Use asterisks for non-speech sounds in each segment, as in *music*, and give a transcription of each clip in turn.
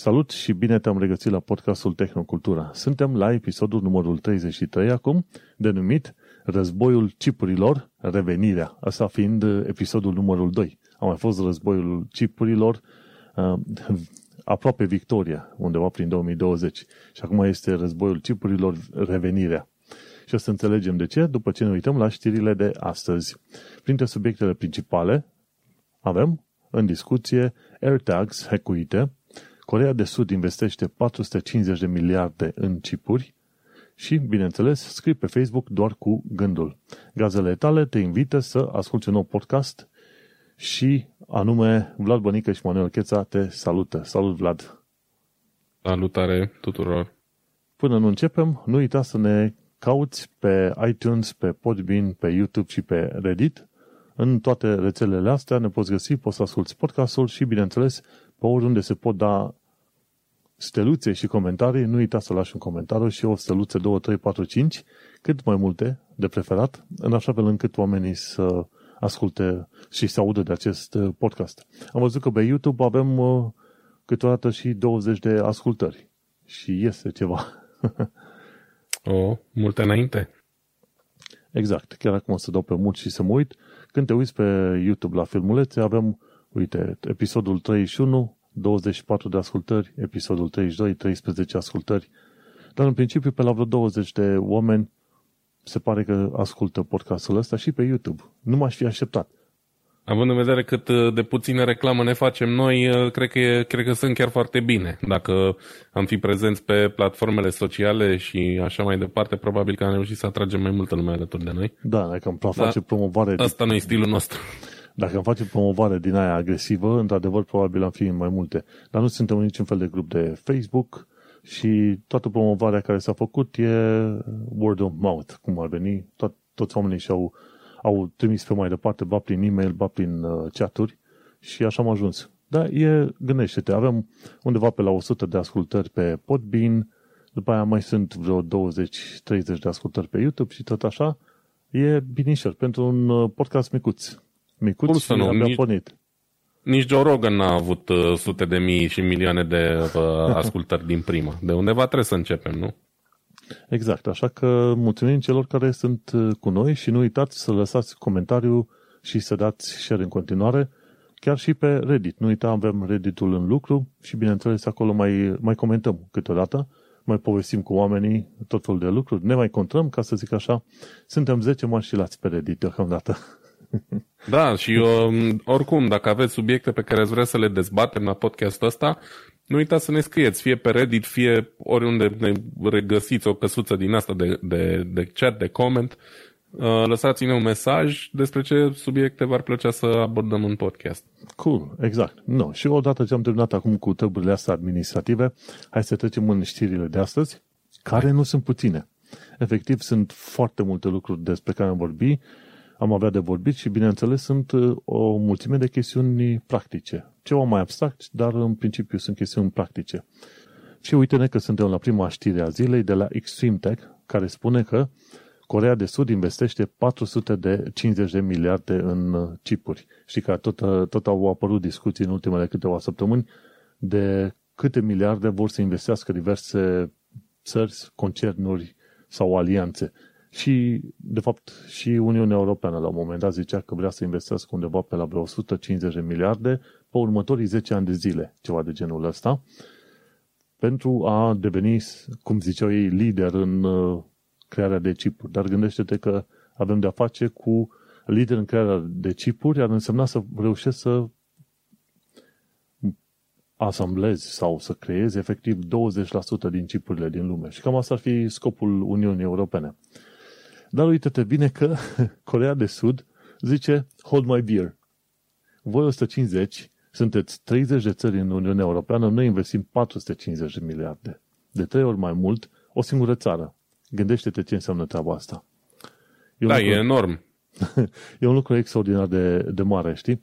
Salut și bine te-am regăsit la podcastul Tehnocultura. Suntem la episodul numărul 33 acum, denumit Războiul Cipurilor, Revenirea. Asta fiind episodul numărul 2. A mai fost Războiul Cipurilor, uh, aproape victoria, undeva prin 2020. Și acum este Războiul Cipurilor, Revenirea. Și o să înțelegem de ce după ce ne uităm la știrile de astăzi. Printre subiectele principale avem în discuție AirTags hackuite, Corea de Sud investește 450 de miliarde în chipuri și, bineînțeles, scrii pe Facebook doar cu gândul. Gazele tale te invită să asculti un nou podcast și anume Vlad Bănică și Manuel Cheța te salută. Salut, Vlad! Salutare tuturor! Până nu începem, nu uita să ne cauți pe iTunes, pe Podbean, pe YouTube și pe Reddit. În toate rețelele astea ne poți găsi, poți să asculti podcastul și, bineînțeles, pe oriunde se pot da steluțe și comentarii, nu uita să lași un comentariu și o steluță 2, 3, 4, 5, cât mai multe, de preferat, în așa fel încât oamenii să asculte și să audă de acest uh, podcast. Am văzut că pe YouTube avem uh, câteodată și 20 de ascultări și este ceva. o, multe înainte. Exact. Chiar acum o să dau pe mult și să mă uit. Când te uiți pe YouTube la filmulețe, avem, uite, episodul 31, 24 de ascultări, episodul 32, 13 ascultări, dar în principiu pe la vreo 20 de oameni se pare că ascultă podcastul ăsta și pe YouTube. Nu m-aș fi așteptat. Având în vedere cât uh, de puțină reclamă ne facem noi, uh, cred că, e, cred că sunt chiar foarte bine. Dacă am fi prezenți pe platformele sociale și așa mai departe, probabil că am reușit să atragem mai multă lume alături de noi. Da, dacă am face da, promovare... Asta nu e stilul nostru. Dacă am face promovare din aia agresivă, într-adevăr, probabil am fi în mai multe. Dar nu suntem în niciun fel de grup de Facebook și toată promovarea care s-a făcut e word of mouth, cum ar veni. Tot, toți oamenii și-au au trimis pe mai departe, ba prin e-mail, ba prin uh, chaturi și așa am ajuns. Dar e, gândește-te, avem undeva pe la 100 de ascultări pe Podbean, după aia mai sunt vreo 20-30 de ascultări pe YouTube și tot așa. E binișor pentru un uh, podcast micuț micuț Cum să nu? Nici, pornit. Nici Joe Rogan n-a avut uh, sute de mii și milioane de uh, *laughs* ascultări din prima. De undeva trebuie să începem, nu? Exact, așa că mulțumim celor care sunt uh, cu noi și nu uitați să lăsați comentariu și să dați share în continuare, chiar și pe Reddit. Nu uita, avem Redditul în lucru și bineînțeles acolo mai, mai comentăm câteodată, mai povestim cu oamenii tot felul de lucruri, ne mai contrăm, ca să zic așa. Suntem 10 mașilați pe Reddit deocamdată. *laughs* *laughs* Da, și um, oricum, dacă aveți subiecte pe care ați vrea să le dezbatem la podcastul ăsta, nu uitați să ne scrieți, fie pe Reddit, fie oriunde ne regăsiți o căsuță din asta de, de, de chat, de comment. Uh, lăsați-ne un mesaj despre ce subiecte v-ar plăcea să abordăm în podcast. Cool, exact. No. Și odată ce am terminat acum cu treburile astea administrative, hai să trecem în știrile de astăzi, care nu sunt puține. Efectiv, sunt foarte multe lucruri despre care am vorbit am avea de vorbit și, bineînțeles, sunt uh, o mulțime de chestiuni practice. Ceva mai abstract, dar în principiu sunt chestiuni practice. Și uite-ne că suntem la prima știre a zilei de la Extreme Tech, care spune că Corea de Sud investește 450 de miliarde în uh, chipuri. Și că tot, uh, tot au apărut discuții în ultimele câteva săptămâni de câte miliarde vor să investească diverse țări, concernuri sau alianțe. Și, de fapt, și Uniunea Europeană la un moment dat zicea că vrea să investească undeva pe la vreo 150 de miliarde pe următorii 10 ani de zile, ceva de genul ăsta, pentru a deveni, cum ziceau ei, lider în uh, crearea de chipuri. Dar gândește-te că avem de-a face cu lider în crearea de chipuri, ar însemna să reușești să asamblezi sau să creezi efectiv 20% din chipurile din lume. Și cam asta ar fi scopul Uniunii Europene. Dar uite-te bine că *laughs* Corea de Sud zice hold my beer. Voi 150, sunteți 30 de țări în Uniunea Europeană, noi investim 450 de miliarde. De trei ori mai mult, o singură țară. Gândește-te ce înseamnă treaba asta. E da, lucru, e enorm. *laughs* e un lucru extraordinar de, de mare, știi?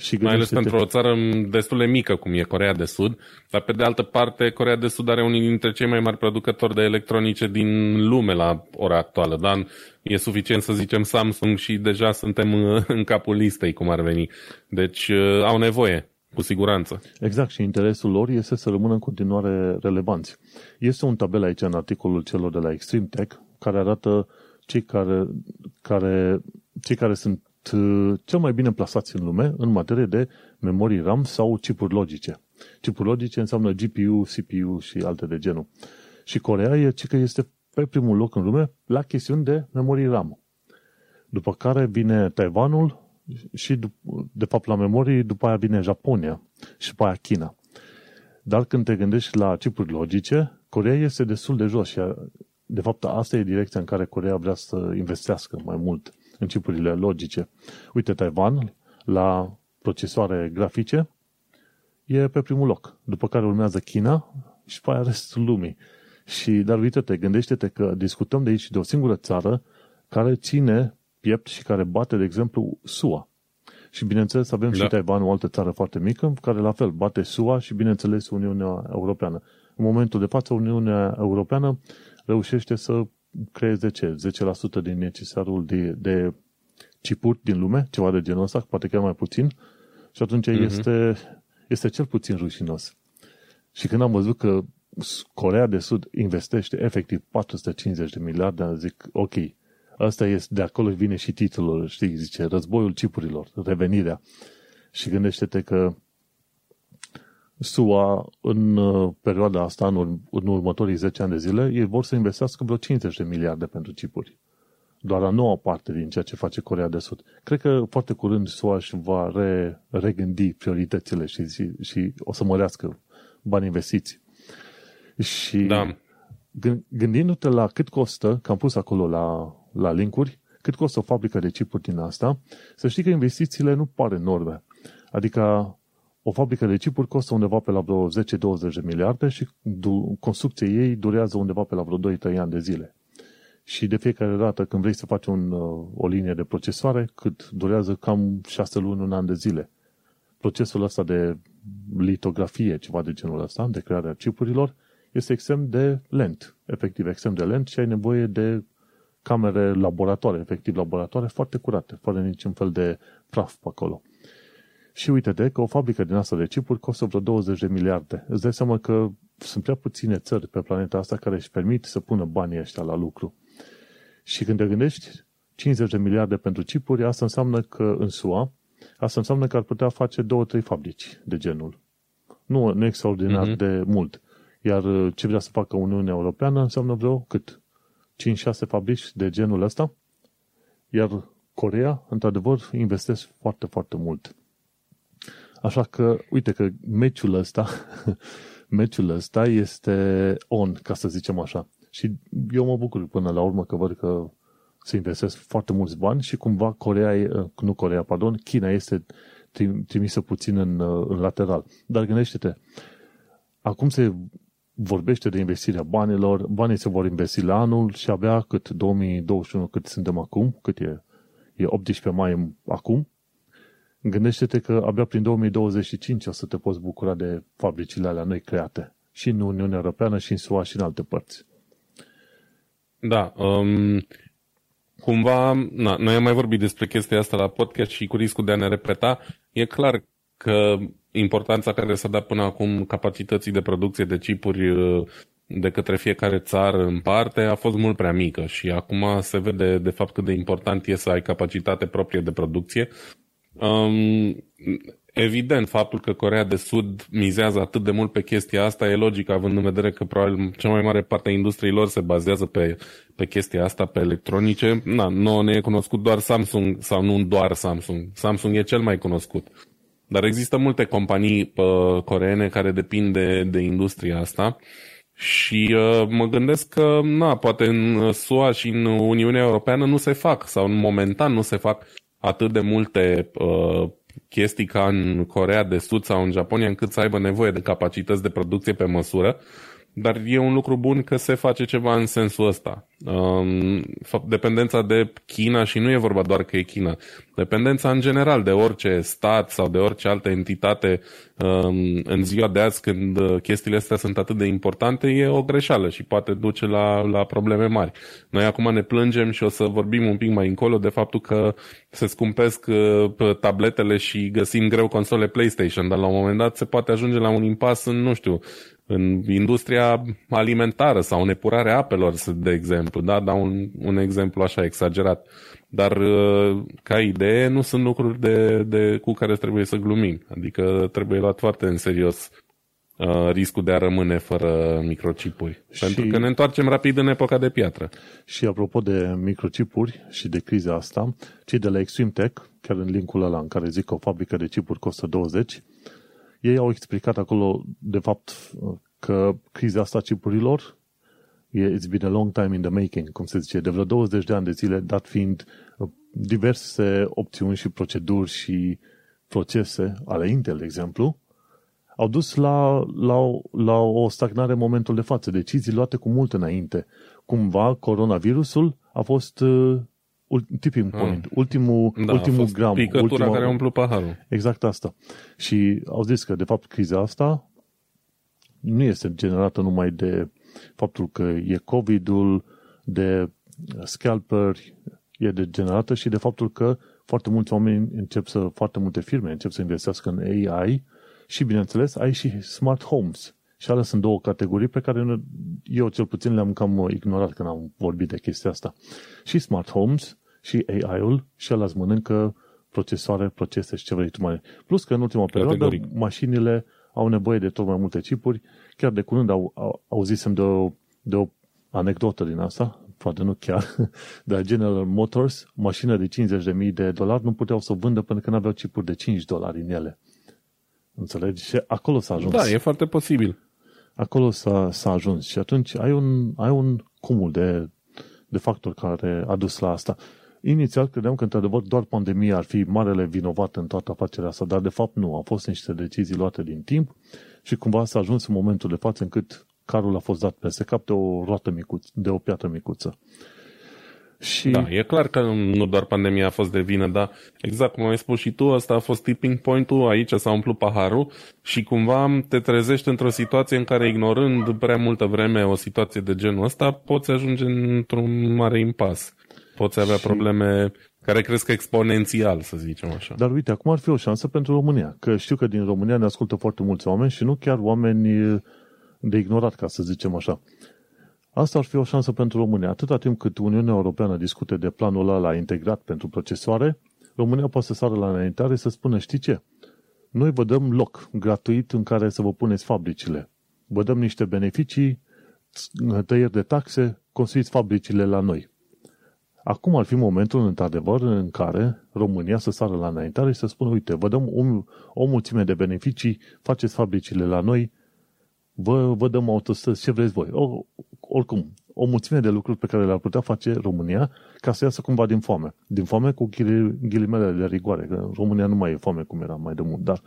Și Mai ales pentru o țară destul de mică, cum e Corea de Sud, dar pe de altă parte, Corea de Sud are unii dintre cei mai mari producători de electronice din lume la ora actuală, dar e suficient să zicem Samsung și deja suntem în capul listei, cum ar veni. Deci uh, au nevoie. cu siguranță. Exact, și interesul lor este să rămână în continuare relevanți. Este un tabel aici în articolul celor de la Extreme Tech care arată cei care, care, cei care sunt uh, cel mai bine plasați în lume în materie de memorii RAM sau chipuri logice. Chipuri logice înseamnă GPU, CPU și alte de genul. Și Corea e că este pe primul loc în lume la chestiuni de memorii RAM. După care vine Taiwanul și, de fapt, la memorii, după aia vine Japonia și după aia China. Dar când te gândești la chipuri logice, Corea este destul de jos și, de fapt, asta e direcția în care Corea vrea să investească mai mult în chipurile logice. Uite, Taiwan, la procesoare grafice, e pe primul loc. După care urmează China și după aia restul lumii. Și, dar uite-te, gândește-te că discutăm de aici de o singură țară care ține piept și care bate, de exemplu, SUA. Și bineînțeles avem da. și Taiwan, o altă țară foarte mică, care la fel bate SUA și bineînțeles Uniunea Europeană. În momentul de față, Uniunea Europeană reușește să creeze ce? 10% din necesarul de, de chipuri din lume, ceva de genul ăsta, poate chiar mai puțin, și atunci uh-huh. este, este cel puțin rușinos. Și când am văzut că Corea de Sud investește efectiv 450 de miliarde, zic, ok, Asta este, de acolo vine și titlul, știi, zice, războiul cipurilor, revenirea. Și gândește-te că SUA în uh, perioada asta, în, ur- în următorii 10 ani de zile, ei vor să investească vreo 50 de miliarde pentru chipuri. Doar a noua parte din ceea ce face Corea de Sud. Cred că foarte curând SUA își va re- regândi prioritățile și, și, și o să mărească bani investiți. Și da. gândindu-te la cât costă, că am pus acolo la la linkuri cât costă o fabrică de chipuri din asta, să știi că investițiile nu par enorme. Adică o fabrică de chipuri costă undeva pe la vreo 10-20 de miliarde și construcția ei durează undeva pe la vreo 2-3 ani de zile. Și de fiecare dată când vrei să faci un, o linie de procesoare, cât durează cam 6 luni, un an de zile. Procesul ăsta de litografie, ceva de genul ăsta, de crearea chipurilor, este extrem de lent, efectiv extrem de lent și ai nevoie de camere laboratoare, efectiv laboratoare, foarte curate, fără niciun fel de praf pe acolo. Și uite-te că o fabrică din asta de chipuri costă vreo 20 de miliarde. Îți dai seama că sunt prea puține țări pe planeta asta care își permit să pună banii ăștia la lucru. Și când te gândești, 50 de miliarde pentru chipuri, asta înseamnă că în SUA, asta înseamnă că ar putea face două, trei fabrici de genul. Nu, nu extraordinar uh-huh. de mult. Iar ce vrea să facă Uniunea Europeană înseamnă vreo cât? 5-6 fabrici de genul ăsta, iar Corea, într-adevăr, investesc foarte, foarte mult. Așa că, uite că meciul ăsta, *laughs* meciul ăsta este on, ca să zicem așa. Și eu mă bucur până la urmă că văd că se investesc foarte mulți bani și cumva Corea, nu Corea, pardon, China este trimisă puțin în, în lateral. Dar gândește-te, acum se vorbește de investirea banilor, banii se vor investi la anul și abia cât 2021, cât suntem acum, cât e, e 18 mai acum, gândește-te că abia prin 2025 o să te poți bucura de fabricile alea noi create și în Uniunea Europeană și în SUA și în alte părți. Da, um, cumva, na, noi am mai vorbit despre chestia asta la podcast și cu riscul de a ne repeta, e clar că importanța care s-a dat până acum capacității de producție de chipuri uh, de către fiecare țară în parte a fost mult prea mică și acum se vede de fapt cât de important e să ai capacitate proprie de producție. Um, evident, faptul că Corea de Sud mizează atât de mult pe chestia asta e logic, având în vedere că probabil cea mai mare parte a industriei lor se bazează pe, pe chestia asta, pe electronice. Na, nouă ne e cunoscut doar Samsung, sau nu doar Samsung. Samsung e cel mai cunoscut. Dar există multe companii uh, coreene care depind de, de industria asta și uh, mă gândesc că, na, poate în SUA și în Uniunea Europeană nu se fac sau în momentan nu se fac atât de multe uh, chestii ca în Corea de Sud sau în Japonia încât să aibă nevoie de capacități de producție pe măsură, dar e un lucru bun că se face ceva în sensul ăsta. Um, dependența de China și nu e vorba doar că e China. Dependența în general de orice stat sau de orice altă entitate um, în ziua de azi când uh, chestiile astea sunt atât de importante e o greșeală și poate duce la, la probleme mari. Noi acum ne plângem și o să vorbim un pic mai încolo de faptul că se scumpesc uh, tabletele și găsim greu console PlayStation, dar la un moment dat se poate ajunge la un impas în, nu știu, în industria alimentară sau în epurarea apelor, de exemplu, da? Dau un, un exemplu așa exagerat. Dar uh, ca idee nu sunt lucruri de, de, cu care trebuie să glumim. Adică trebuie luat foarte în serios uh, riscul de a rămâne fără microchipuri. Și... Pentru că ne întoarcem rapid în epoca de piatră. Și apropo de microchipuri și de criza asta, cei de la Extreme Tech, chiar în linkul ăla în care zic că o fabrică de chipuri costă 20, ei au explicat acolo, de fapt, că criza asta chipurilor it's been a long time in the making, cum se zice, de vreo 20 de ani de zile, dat fiind uh, diverse opțiuni și proceduri și procese ale Intel, de exemplu, au dus la, la, la o stagnare în momentul de față, decizii luate cu mult înainte. Cumva, coronavirusul a fost uh, tipping ah. point, mm. ultimul, da, ultimul gram. Picătura care a umplut paharul. Exact asta. Și au zis că, de fapt, criza asta nu este generată numai de faptul că e COVID-ul, de scalperi, e de generată și de faptul că foarte mulți oameni încep să, foarte multe firme încep să investească în AI și, bineînțeles, ai și smart homes. Și alea sunt două categorii pe care eu cel puțin le-am cam ignorat când am vorbit de chestia asta. Și smart homes și AI-ul și ăla îți mănâncă procesoare, procese și ce vrei tu mai. Plus că în ultima perioadă Categoric. mașinile au nevoie de tot mai multe chipuri. Chiar de curând au, au, auzisem de o, de o anecdotă din asta, poate nu chiar, *laughs* de General Motors, mașină de 50.000 de dolari nu puteau să o vândă pentru că nu aveau chipuri de 5 dolari în ele. Înțelegi? Și acolo s-a ajuns. Da, e foarte posibil. Acolo s-a, s-a ajuns și atunci ai un, ai un cumul de, de factori care a dus la asta. Inițial credeam că, într-adevăr, doar pandemia ar fi marele vinovat în toată afacerea asta, dar, de fapt, nu. Au fost niște decizii luate din timp și cumva s-a ajuns în momentul de față încât carul a fost dat peste cap de o roată micuță, de o piatră micuță. Și... Da, e clar că nu doar pandemia a fost de vină, dar exact cum ai spus și tu, asta a fost tipping point-ul, aici s-a umplut paharul și cumva te trezești într-o situație în care ignorând prea multă vreme o situație de genul ăsta, poți ajunge într-un mare impas poți avea și... probleme care cresc exponențial, să zicem așa. Dar uite, acum ar fi o șansă pentru România, că știu că din România ne ascultă foarte mulți oameni și nu chiar oameni de ignorat, ca să zicem așa. Asta ar fi o șansă pentru România. Atâta timp cât Uniunea Europeană discute de planul ăla integrat pentru procesoare, România poate să sară la înaintare să spună, știi ce? Noi vă dăm loc gratuit în care să vă puneți fabricile. Vă dăm niște beneficii, tăieri de taxe, construiți fabricile la noi. Acum ar fi momentul, într-adevăr, în care România să sară la înaintare și să spună, uite, vă dăm o, o mulțime de beneficii, faceți fabricile la noi, vă, vă dăm autostrăzi, ce vreți voi. O, oricum, o mulțime de lucruri pe care le-ar putea face România ca să iasă cumva din foame. Din foame cu ghilimele de rigoare, că România nu mai e foame cum era mai de mult, dar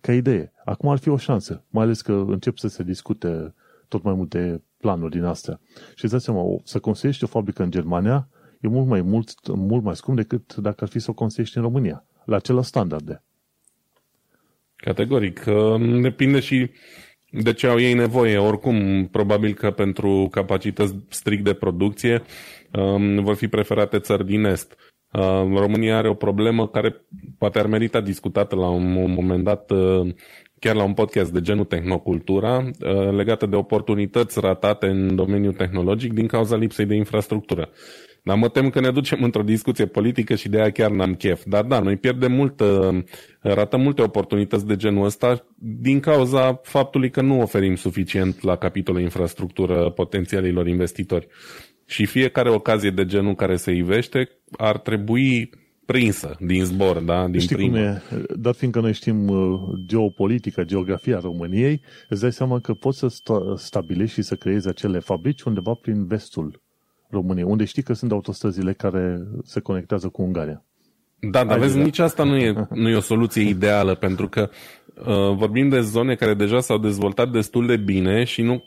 ca idee, acum ar fi o șansă, mai ales că încep să se discute tot mai multe planuri din astea. Și îți dai seama, să construiești o fabrică în Germania, e mult mai, mult, mult mai scump decât dacă ar fi să o construiești în România, la același standarde. Categoric. Depinde și de ce au ei nevoie. Oricum, probabil că pentru capacități strict de producție um, vor fi preferate țări din Est. Um, România are o problemă care poate ar merita discutată la un moment dat uh, chiar la un podcast de genul Tehnocultura, uh, legată de oportunități ratate în domeniul tehnologic din cauza lipsei de infrastructură. Dar mă tem că ne ducem într-o discuție politică și de aia chiar n-am chef. Dar da, noi pierdem mult, ratăm multe oportunități de genul ăsta din cauza faptului că nu oferim suficient la capitolul infrastructură potențialilor investitori. Și fiecare ocazie de genul care se ivește ar trebui prinsă din zbor, da? Din Știi primă. cum e? Dar fiindcă noi știm uh, geopolitica, geografia României, îți dai seama că poți să stabilești și să creezi acele fabrici undeva prin vestul României, unde știi că sunt autostrăzile care se conectează cu Ungaria. Da, dar vezi, nici asta nu e, nu e o soluție ideală, pentru că uh, vorbim de zone care deja s-au dezvoltat destul de bine și nu,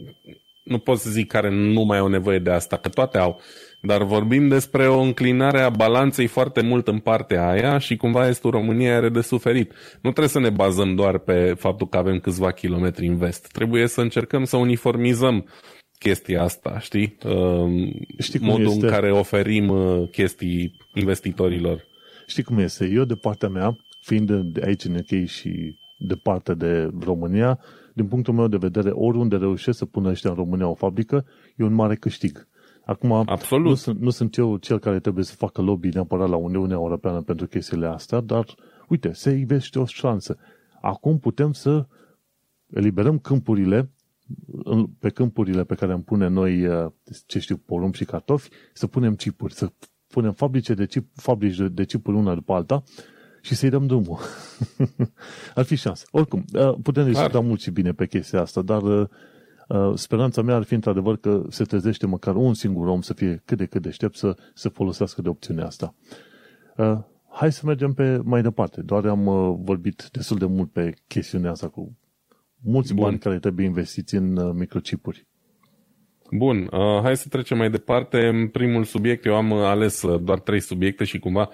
nu pot să zic care nu mai au nevoie de asta, că toate au. Dar vorbim despre o înclinare a balanței foarte mult în partea aia și cumva Estul României are de suferit. Nu trebuie să ne bazăm doar pe faptul că avem câțiva kilometri în vest. Trebuie să încercăm să uniformizăm chestia asta, știi? Uh, știi cum Modul este? în care oferim uh, chestii investitorilor. Știi cum este? Eu, de partea mea, fiind de aici în UK și departe de România, din punctul meu de vedere, oriunde reușesc să pună ăștia în România o fabrică, e un mare câștig. Acum, Absolut. Nu, sunt, nu sunt eu cel care trebuie să facă lobby neapărat la Uniunea Europeană pentru chestiile astea, dar, uite, se ivește o șansă. Acum putem să eliberăm câmpurile, pe câmpurile pe care am pune noi, uh, ce știu, porumb și cartofi, să punem chipuri, să punem fabrice de, chip, fabrici de, de chipuri una după alta și să-i dăm drumul. *laughs* Ar fi șansă. Oricum, uh, putem discuta mult și bine pe chestia asta, dar uh, Uh, speranța mea ar fi într-adevăr că se trezește măcar un singur om să fie cât de cât deștept să se folosească de opțiunea asta. Uh, hai să mergem pe mai departe. Doar am uh, vorbit destul de mult pe chestiunea asta cu mulți Bun. bani care trebuie investiți în microchipuri. Bun, uh, hai să trecem mai departe. Primul subiect, eu am ales doar trei subiecte și cumva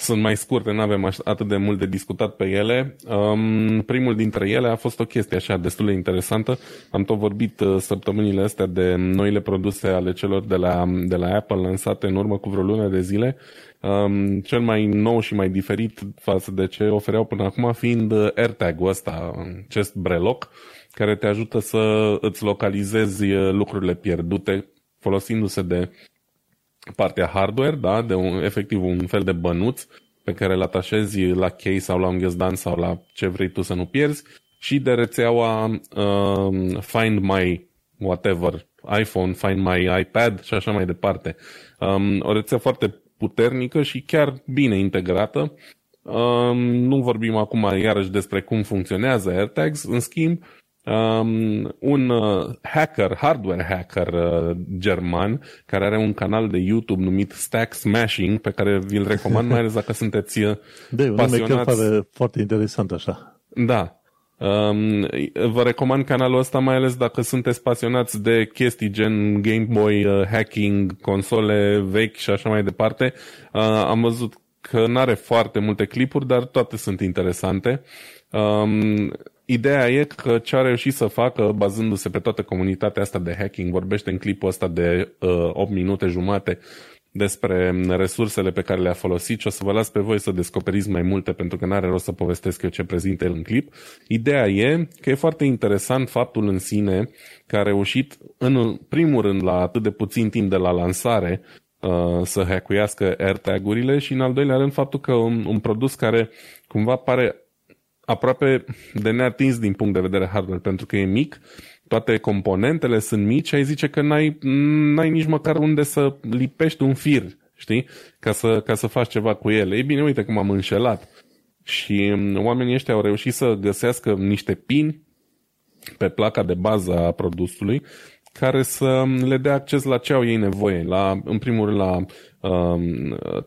sunt mai scurte, nu avem atât de mult de discutat pe ele. Um, primul dintre ele a fost o chestie așa destul de interesantă. Am tot vorbit uh, săptămânile astea de noile produse ale celor de la, de la Apple lansate în urmă cu vreo lună de zile. Um, cel mai nou și mai diferit față de ce ofereau până acum fiind uh, AirTag-ul ăsta, acest breloc, care te ajută să îți localizezi uh, lucrurile pierdute folosindu-se de partea hardware, da, de un, efectiv un fel de bănuț pe care îl atașezi la chei sau la un ghezdan sau la ce vrei tu să nu pierzi și de rețeaua uh, Find My whatever, iPhone, Find My iPad și așa mai departe. Um, o rețea foarte puternică și chiar bine integrată. Um, nu vorbim acum iarăși despre cum funcționează AirTags, în schimb, um, un uh, hacker, hardware hacker uh, german, care are un canal de YouTube numit Stack Smashing, pe care vi-l recomand, *laughs* mai ales dacă sunteți uh, de, pasionați. pare foarte interesant așa. Da. Um, vă recomand canalul ăsta mai ales dacă sunteți pasionați de chestii gen Game Boy, uh, hacking, console vechi și așa mai departe. Uh, am văzut că nu are foarte multe clipuri, dar toate sunt interesante. Um, Ideea e că ce a reușit să facă, bazându-se pe toată comunitatea asta de hacking, vorbește în clipul ăsta de uh, 8 minute jumate despre resursele pe care le-a folosit și o să vă las pe voi să descoperiți mai multe pentru că n-are rost să povestesc eu ce prezint el în clip. Ideea e că e foarte interesant faptul în sine că a reușit în primul rând la atât de puțin timp de la lansare uh, să hackuiască AirTag-urile și în al doilea rând faptul că un, un produs care cumva pare aproape de neatins din punct de vedere hardware, pentru că e mic, toate componentele sunt mici, ai zice că n-ai, n-ai nici măcar unde să lipești un fir, știi, ca să, ca să faci ceva cu ele. Ei bine, uite cum am înșelat. Și mm, oamenii ăștia au reușit să găsească niște pini pe placa de bază a produsului care să le dea acces la ce au ei nevoie. La, în primul rând la um,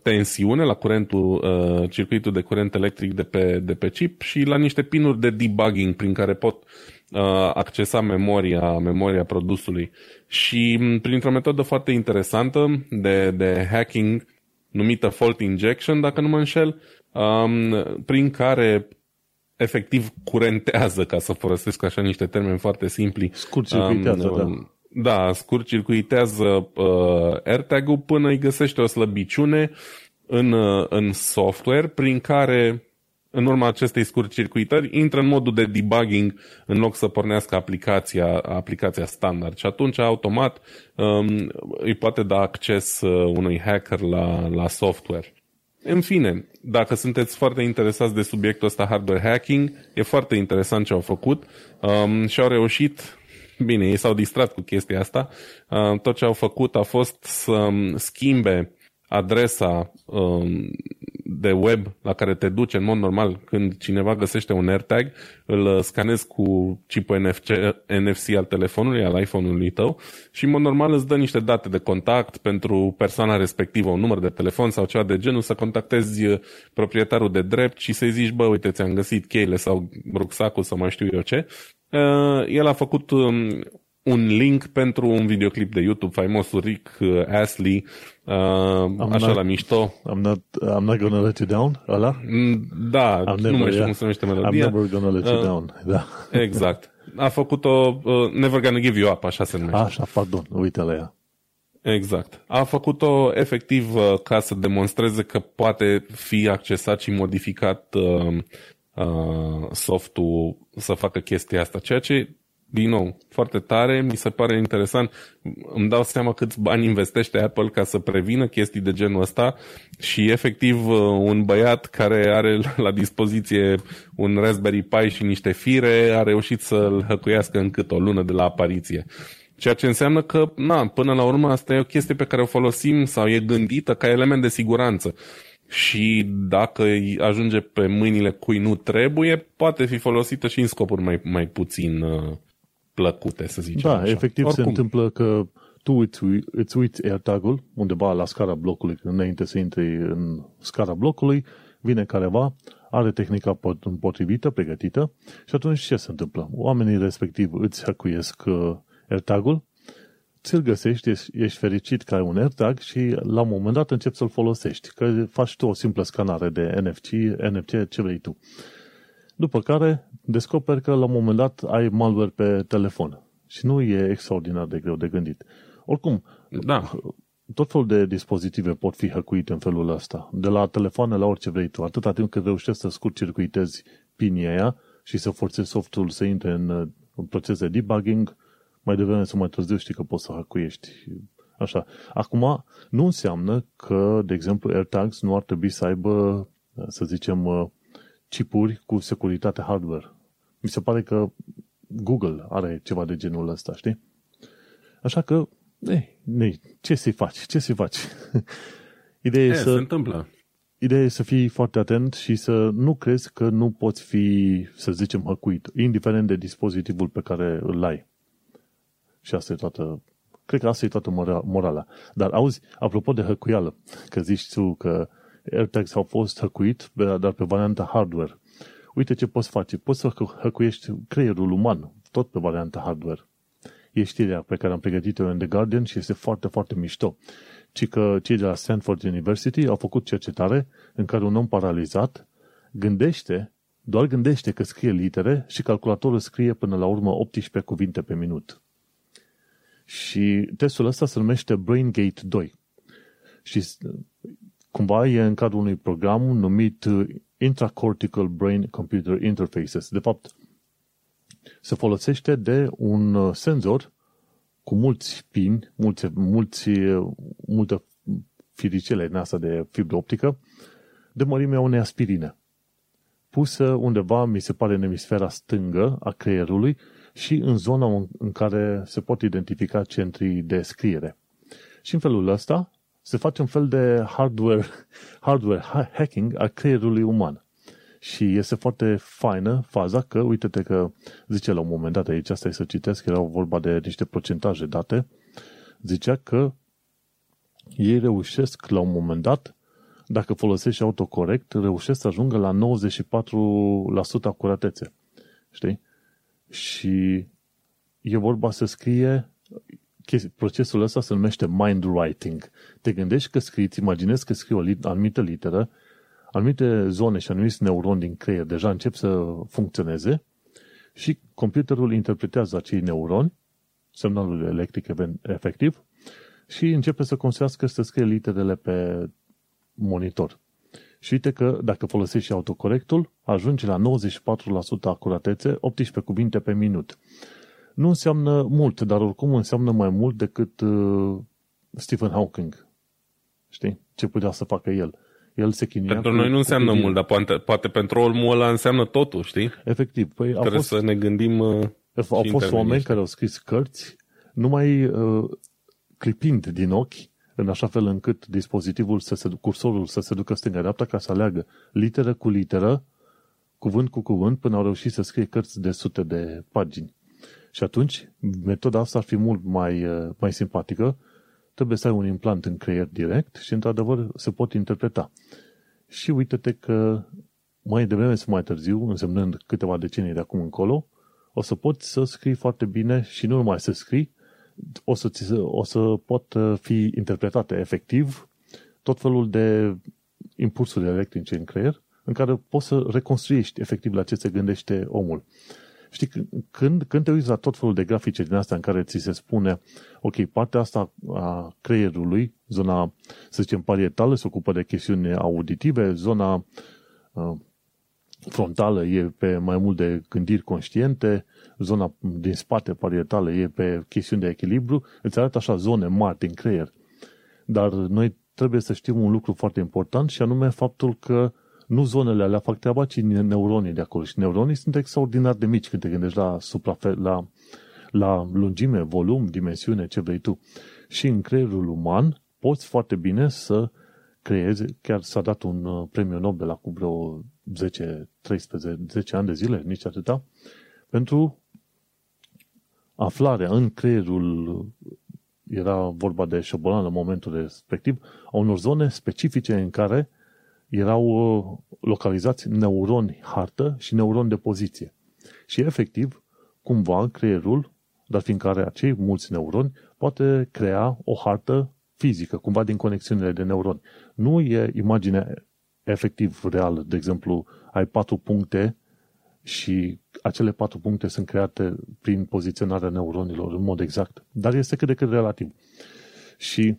tensiune, la curentul, uh, circuitul de curent electric de pe, de pe chip și la niște pinuri de debugging prin care pot uh, accesa memoria, memoria produsului. Și um, printr-o metodă foarte interesantă de, de hacking numită fault injection, dacă nu mă înșel, um, prin care efectiv curentează, ca să folosesc așa niște termeni foarte simpli. Scurt circuitează, um, da da, scurt-circuitează uh, AirTag-ul până îi găsește o slăbiciune în, uh, în software prin care în urma acestei scurt-circuitări intră în modul de debugging în loc să pornească aplicația, aplicația standard și atunci automat um, îi poate da acces uh, unui hacker la, la software. În fine, dacă sunteți foarte interesați de subiectul ăsta hardware hacking, e foarte interesant ce au făcut um, și au reușit Bine, ei s-au distrat cu chestia asta. Uh, tot ce au făcut a fost să schimbe adresa um, de web la care te duci în mod normal când cineva găsește un AirTag, îl scanezi cu chipul NFC, NFC al telefonului, al iPhone-ului tău și în mod normal îți dă niște date de contact pentru persoana respectivă, un număr de telefon sau ceva de genul, să contactezi proprietarul de drept și să-i zici, bă, uite, ți-am găsit cheile sau rucsacul sau mai știu eu ce Uh, el a făcut um, un link pentru un videoclip de YouTube, faimosul Rick uh, Astley, uh, așa not, la mișto. I'm not, I'm not gonna let you down, ăla? Mm, Da, I'm nu never, mai știu yeah. cum se numește I'm melodia. never gonna let you Uh, down. Da. Exact. A făcut-o uh, Never Gonna Give You Up, așa se numește. Așa, pardon, uite la ea. Exact. A făcut-o efectiv uh, ca să demonstreze că poate fi accesat și modificat uh, uh, softul să facă chestia asta, ceea ce din nou, foarte tare, mi se pare interesant. Îmi dau seama câți bani investește Apple ca să prevină chestii de genul ăsta și efectiv uh, un băiat care are la dispoziție un Raspberry Pi și niște fire a reușit să-l hăcuiască în cât o lună de la apariție. Ceea ce înseamnă că, na, până la urmă, asta e o chestie pe care o folosim sau e gândită ca element de siguranță. Și dacă îi ajunge pe mâinile cui nu trebuie, poate fi folosită și în scopuri mai, mai puțin uh, plăcute, să zicem Da, așa. efectiv Oricum, se întâmplă că tu îți, ui- îți uiți AirTag-ul undeva la scara blocului, când înainte să intri în scara blocului, vine careva, are tehnica pot- potrivită, pregătită și atunci ce se întâmplă? Oamenii respectiv îți hackuiesc uh, AirTag-ul, ți-l găsești, ești, ești fericit că ai un AirTag și la un moment dat începi să-l folosești, că faci tu o simplă scanare de NFC, NFC, ce vrei tu. După care descoperi că la un moment dat ai malware pe telefon. Și nu e extraordinar de greu de gândit. Oricum, Da, tot felul de dispozitive pot fi hăcuite în felul ăsta. De la telefoane la orice vrei tu. Atâta timp cât reușești să scurt-circuitezi pinii aia și să forțezi softul să intre în, în proces de debugging, mai devreme sau mai târziu știi că poți să hăcuiești. Așa. Acum, nu înseamnă că, de exemplu, AirTags nu ar trebui să aibă, să zicem, chipuri cu securitate hardware. Mi se pare că Google are ceva de genul ăsta, știi? Așa că, ei, ei, ce să-i faci? Ce să-i faci? *laughs* Ideea e, e, să, se întâmplă. ideea e să fii foarte atent și să nu crezi că nu poți fi, să zicem, hăcuit, indiferent de dispozitivul pe care îl ai. Și asta e toată, cred că asta e toată mora- morala. Dar auzi, apropo de hăcuială, că zici tu că AirTags au fost hăcuit, dar pe varianta hardware. Uite ce poți face. Poți să hă- hăcuiești creierul uman, tot pe varianta hardware. E știrea pe care am pregătit-o în The Guardian și este foarte, foarte mișto. Ci că cei de la Stanford University au făcut cercetare în care un om paralizat gândește, doar gândește că scrie litere și calculatorul scrie până la urmă 18 cuvinte pe minut. Și testul ăsta se numește BrainGate 2. Și cumva e în cadrul unui program numit uh, Intracortical Brain Computer Interfaces. De fapt, se folosește de un uh, senzor cu mulți pini, mulți, mulți, uh, multe firicele în asta de fibră optică, de mărimea unei aspirine, pusă undeva, mi se pare, în emisfera stângă a creierului și în zona în care se pot identifica centrii de scriere. Și în felul ăsta se face un fel de hardware, *laughs* hardware hacking a creierului uman. Și este foarte faină faza că, uite-te că zice la un moment dat aici, asta e să citesc, era vorba de niște procentaje date, zicea că ei reușesc la un moment dat, dacă folosești autocorect, reușesc să ajungă la 94% acuratețe. Știi? Și e vorba să scrie procesul ăsta se numește mind writing. Te gândești că scrii, îți imaginezi că scrii o lit- anumită literă, anumite zone și anumiți neuroni din creier deja încep să funcționeze și computerul interpretează acei neuroni, semnalul electric efectiv, și începe să construiască să scrie literele pe monitor. Și uite că dacă folosești și autocorectul, ajungi la 94% acuratețe, 18 cuvinte pe minut. Nu înseamnă mult, dar oricum înseamnă mai mult decât uh, Stephen Hawking. Știi? Ce putea să facă el. El se chinuia Pentru cu- noi nu cu înseamnă gândire. mult, dar poate, poate pentru omul ăla înseamnă totul, știi? Efectiv. Păi au Trebuie fost, să ne gândim... Uh, au și fost oameni interveniști. care au scris cărți numai uh, clipind din ochi, în așa fel încât dispozitivul, să se, cursorul să se ducă stânga-dreapta ca să aleagă literă cu literă, cuvânt cu cuvânt, până au reușit să scrie cărți de sute de pagini. Și atunci, metoda asta ar fi mult mai, uh, mai simpatică. Trebuie să ai un implant în creier direct și, într-adevăr, se pot interpreta. Și uite-te că mai devreme sau mai târziu, însemnând câteva decenii de acum încolo, o să poți să scrii foarte bine și nu numai să scrii, o să, ți, o să pot fi interpretate efectiv tot felul de impulsuri electrice în creier în care poți să reconstruiești efectiv la ce se gândește omul. Știi, când, când te uiți la tot felul de grafice din astea în care ți se spune, ok, partea asta a creierului, zona, să zicem, parietală, se ocupă de chestiuni auditive, zona uh, frontală e pe mai mult de gândiri conștiente, zona din spate parietală e pe chestiuni de echilibru, îți arată așa zone mari din creier. Dar noi trebuie să știm un lucru foarte important și anume faptul că nu zonele alea fac treaba, ci neuronii de acolo. Și neuronii sunt extraordinar de mici când te gândești la, suprafe- la, la lungime, volum, dimensiune, ce vrei tu. Și în creierul uman poți foarte bine să creezi, chiar s-a dat un uh, premiu Nobel acum vreo 10, 13, 10 ani de zile, nici atâta, pentru aflarea în creierul era vorba de șobolan în momentul respectiv, a unor zone specifice în care erau uh, localizați neuroni hartă și neuroni de poziție. Și efectiv, cumva, creierul, dar fiindcă are acei mulți neuroni, poate crea o hartă fizică, cumva din conexiunile de neuroni. Nu e imagine efectiv reală. De exemplu, ai patru puncte și acele patru puncte sunt create prin poziționarea neuronilor în mod exact. Dar este cât de cât relativ. Și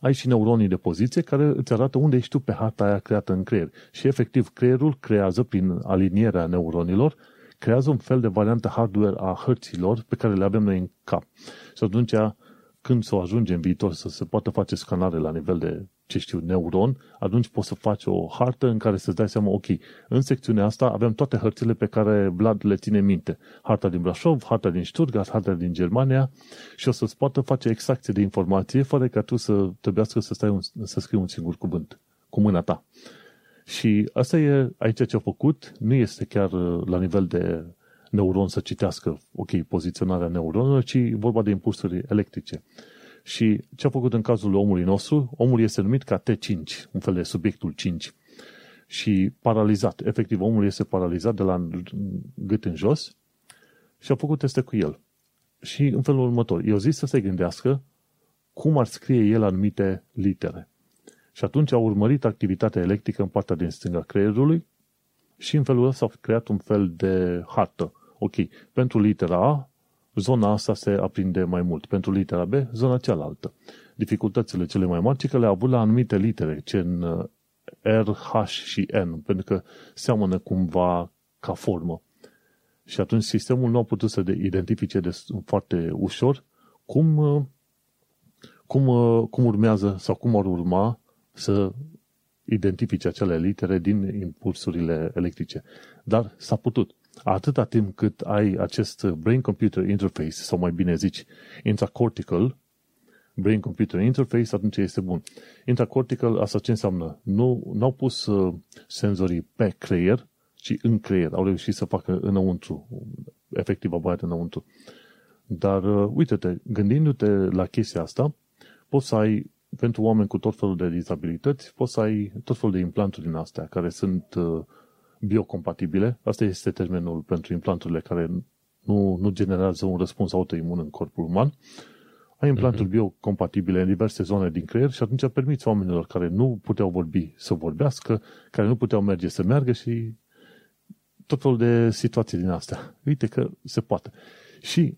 ai și neuronii de poziție care îți arată unde ești tu pe harta aia creată în creier. Și efectiv, creierul creează prin alinierea neuronilor, creează un fel de variantă hardware a hărților pe care le avem noi în cap. Și atunci, când să o ajunge în viitor să se poată face scanare la nivel de ce știu, neuron, atunci poți să faci o hartă în care să-ți dai seama, ok, în secțiunea asta avem toate hărțile pe care Vlad le ține minte. Harta din Brașov, harta din Stuttgart, harta din Germania și o să-ți poată face extracție de informație fără ca tu să trebuiască să, stai un, să scrii un singur cuvânt cu mâna ta. Și asta e aici ce a făcut, nu este chiar uh, la nivel de neuron să citească, ok, poziționarea neuronelor, ci vorba de impulsuri electrice. Și ce a făcut în cazul omului nostru? Omul este numit ca T5, un fel de subiectul 5. Și paralizat. Efectiv, omul este paralizat de la gât în jos și a făcut teste cu el. Și în felul următor, eu zis să se gândească cum ar scrie el anumite litere. Și atunci a urmărit activitatea electrică în partea din stânga creierului și în felul ăsta a creat un fel de hartă. Ok, pentru litera A zona asta se aprinde mai mult. Pentru litera B, zona cealaltă. Dificultățile cele mai mari, că le-a avut la anumite litere, ce în uh, R, H și N, pentru că seamănă cumva ca formă. Și atunci sistemul nu a putut să identifice de foarte ușor cum, uh, cum, uh, cum urmează sau cum ar urma să identifice acele litere din impulsurile electrice. Dar s-a putut atâta timp cât ai acest brain-computer interface, sau mai bine zici, intracortical, brain-computer interface, atunci este bun. Intracortical, asta ce înseamnă? Nu au pus uh, senzorii pe creier, ci în creier. Au reușit să facă înăuntru, efectiv băiat înăuntru. Dar, uh, uite-te, gândindu-te la chestia asta, poți să ai, pentru oameni cu tot felul de dizabilități, poți să ai tot felul de implanturi din astea, care sunt uh, biocompatibile. Asta este termenul pentru implanturile care nu, nu generează un răspuns autoimun în corpul uman. Ai implanturi uh-huh. biocompatibile în diverse zone din creier și atunci permiți oamenilor care nu puteau vorbi să vorbească, care nu puteau merge să meargă și tot felul de situații din astea. Uite că se poate. Și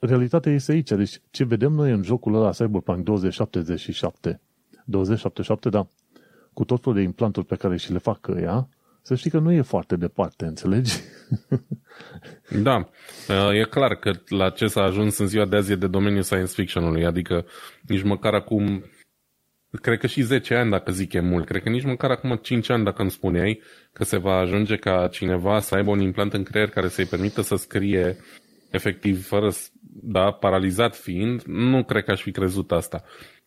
realitatea este aici. Deci ce vedem noi în jocul ăla Cyberpunk 2077, 2077, da, cu tot felul de implanturi pe care și le fac ea, să știi că nu e foarte departe, înțelegi? *laughs* Da, e clar că la ce s-a ajuns în ziua de azi e de domeniul science fiction-ului, adică nici măcar acum, cred că și 10 ani dacă zic e mult, cred că nici măcar acum 5 ani dacă îmi spuneai că se va ajunge ca cineva să aibă un implant în creier care să-i permită să scrie efectiv fără, da, paralizat fiind, nu cred că aș fi crezut asta.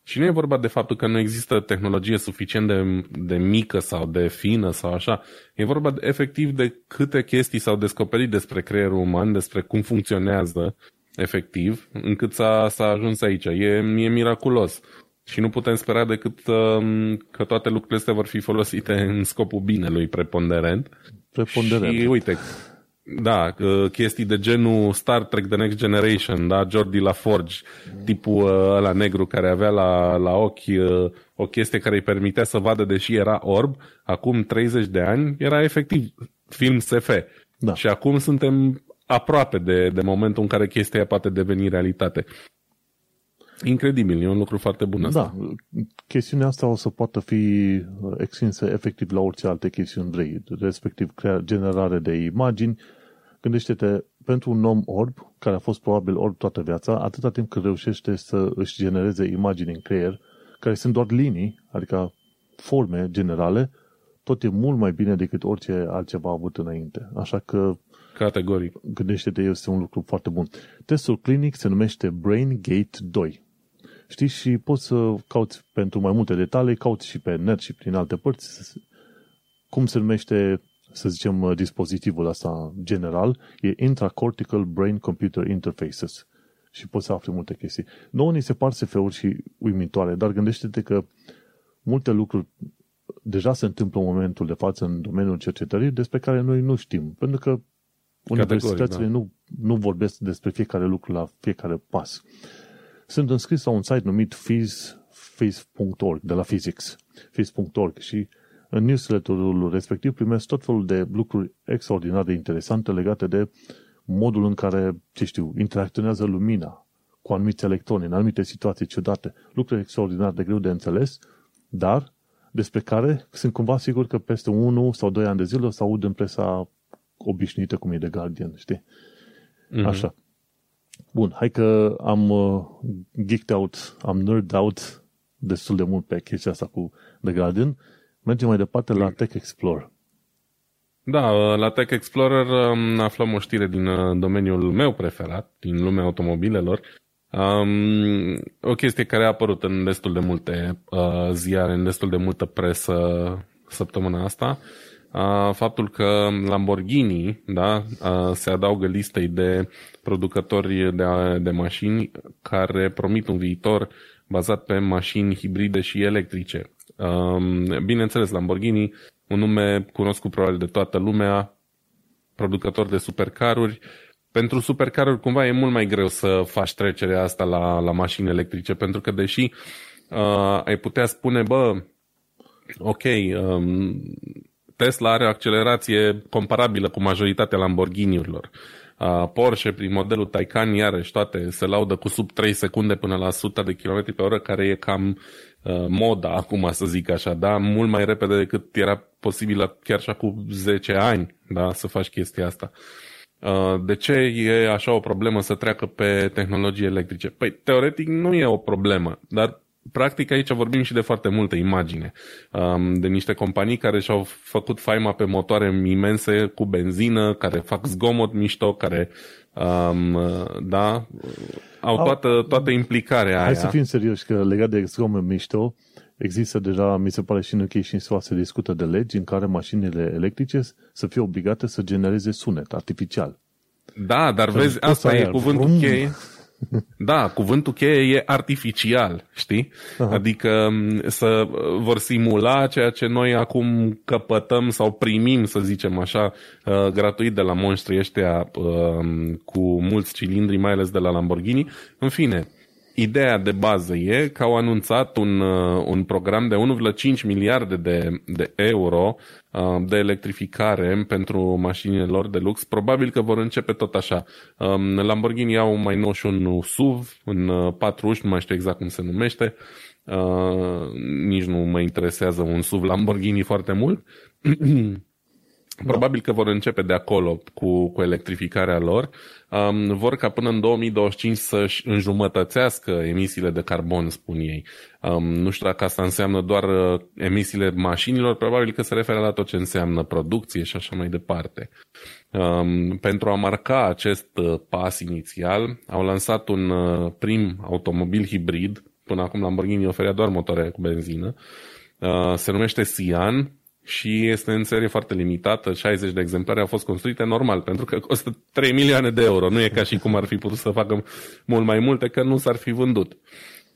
Și nu e vorba de faptul că nu există tehnologie suficient de, de mică sau de fină sau așa. E vorba de, efectiv de câte chestii s-au descoperit despre creierul uman, despre cum funcționează efectiv, încât s-a, s-a ajuns aici. E, e miraculos. Și nu putem spera decât um, că toate lucrurile astea vor fi folosite în scopul binelui preponderent. Preponderent. Și uite, Da, chestii de genul Star Trek The Next Generation, da, Jordi LaForge, tipul ăla negru care avea la, la ochi o chestie care îi permitea să vadă deși era orb, acum 30 de ani era efectiv film SF. Da. Și acum suntem aproape de, de momentul în care chestia aia poate deveni realitate. Incredibil, e un lucru foarte bun asta. Da, chestiunea asta o să poată fi extinsă efectiv la orice alte chestiuni vrei, respectiv generare de imagini. Gândește-te, pentru un om orb, care a fost probabil orb toată viața, atâta timp cât reușește să își genereze imagini în creier, care sunt doar linii, adică forme generale, tot e mult mai bine decât orice altceva avut înainte. Așa că Categoric. Gândește-te, este un lucru foarte bun. Testul clinic se numește Brain Gate 2. Știi, și poți să cauți pentru mai multe detalii, cauți și pe net și prin alte părți cum se numește, să zicem, dispozitivul ăsta general, e Intracortical Brain Computer Interfaces și poți să afli multe chestii. Nouă ni se par SF-uri și uimitoare, dar gândește-te că multe lucruri deja se întâmplă în momentul de față în domeniul cercetării despre care noi nu știm, pentru că universitățile da. nu, nu vorbesc despre fiecare lucru la fiecare pas. Sunt înscris la un site numit phys, phys.org, de la physics, phys.org și în newsletterul respectiv primesc tot felul de lucruri extraordinar de interesante legate de modul în care, ce știu, interacționează lumina cu anumiți electroni în anumite situații ciudate, lucruri extraordinar de greu de înțeles, dar despre care sunt cumva sigur că peste 1 sau 2 ani de zile o să aud în presa obișnuită cum e de Guardian, știi? Mm-hmm. Așa. Bun, hai că am uh, geeked out, am nerd out destul de mult pe chestia asta cu The Guardian. Mergem mai departe la Tech Explorer. Da, uh, la Tech Explorer um, aflăm o știre din uh, domeniul meu preferat, din lumea automobilelor. Um, o chestie care a apărut în destul de multe uh, ziare, în destul de multă presă săptămâna asta. Uh, faptul că Lamborghini da, uh, se adaugă listei de producători de, de mașini care promit un viitor bazat pe mașini hibride și electrice. Um, bineînțeles, Lamborghini, un nume cunoscut probabil de toată lumea, producător de supercaruri. Pentru supercaruri cumva e mult mai greu să faci trecerea asta la, la mașini electrice, pentru că deși uh, ai putea spune, bă, ok, um, Tesla are o accelerație comparabilă cu majoritatea Lamborghini-urilor. Uh, Porsche, prin modelul Taycan, iarăși toate se laudă cu sub 3 secunde până la 100 de km pe oră, care e cam uh, moda acum, să zic așa, da? Mult mai repede decât era posibil chiar și cu 10 ani, da? Să faci chestia asta. Uh, de ce e așa o problemă să treacă pe tehnologii electrice? Păi, teoretic nu e o problemă, dar practic aici vorbim și de foarte multă imagine. Um, de niște companii care și-au făcut faima pe motoare imense cu benzină, care fac zgomot mișto, care um, da, au toată, toată implicarea Hai aia. să fim serioși, că legat de zgomot mișto, există deja, mi se pare și în UK și în SUA se discută de legi în care mașinile electrice să fie obligate să genereze sunet artificial. Da, dar să vezi, asta e cuvântul cheie. Da, cuvântul cheie e artificial, știi? Aha. Adică să vor simula ceea ce noi acum căpătăm sau primim, să zicem așa, uh, gratuit de la monștrii ăștia uh, cu mulți cilindri, mai ales de la Lamborghini. În fine, Ideea de bază e că au anunțat un, uh, un program de 1,5 miliarde de, de euro uh, de electrificare pentru mașinile lor de lux. Probabil că vor începe tot așa. Um, Lamborghini au mai nou și un SUV în uh, patru uși, nu mai știu exact cum se numește. Nici nu mă interesează un SUV Lamborghini foarte mult. *clears throat* Probabil că vor începe de acolo cu, cu electrificarea lor. Um, vor ca până în 2025 să-și înjumătățească emisiile de carbon, spun ei. Um, nu știu dacă asta înseamnă doar uh, emisiile mașinilor, probabil că se referă la tot ce înseamnă producție și așa mai departe. Um, pentru a marca acest uh, pas inițial, au lansat un uh, prim automobil hibrid, până acum Lamborghini oferea doar motoare cu benzină, uh, se numește Sian, și este în serie foarte limitată, 60 de exemplare au fost construite normal, pentru că costă 3 milioane de euro. Nu e ca și cum ar fi putut să facă mult mai multe, că nu s-ar fi vândut.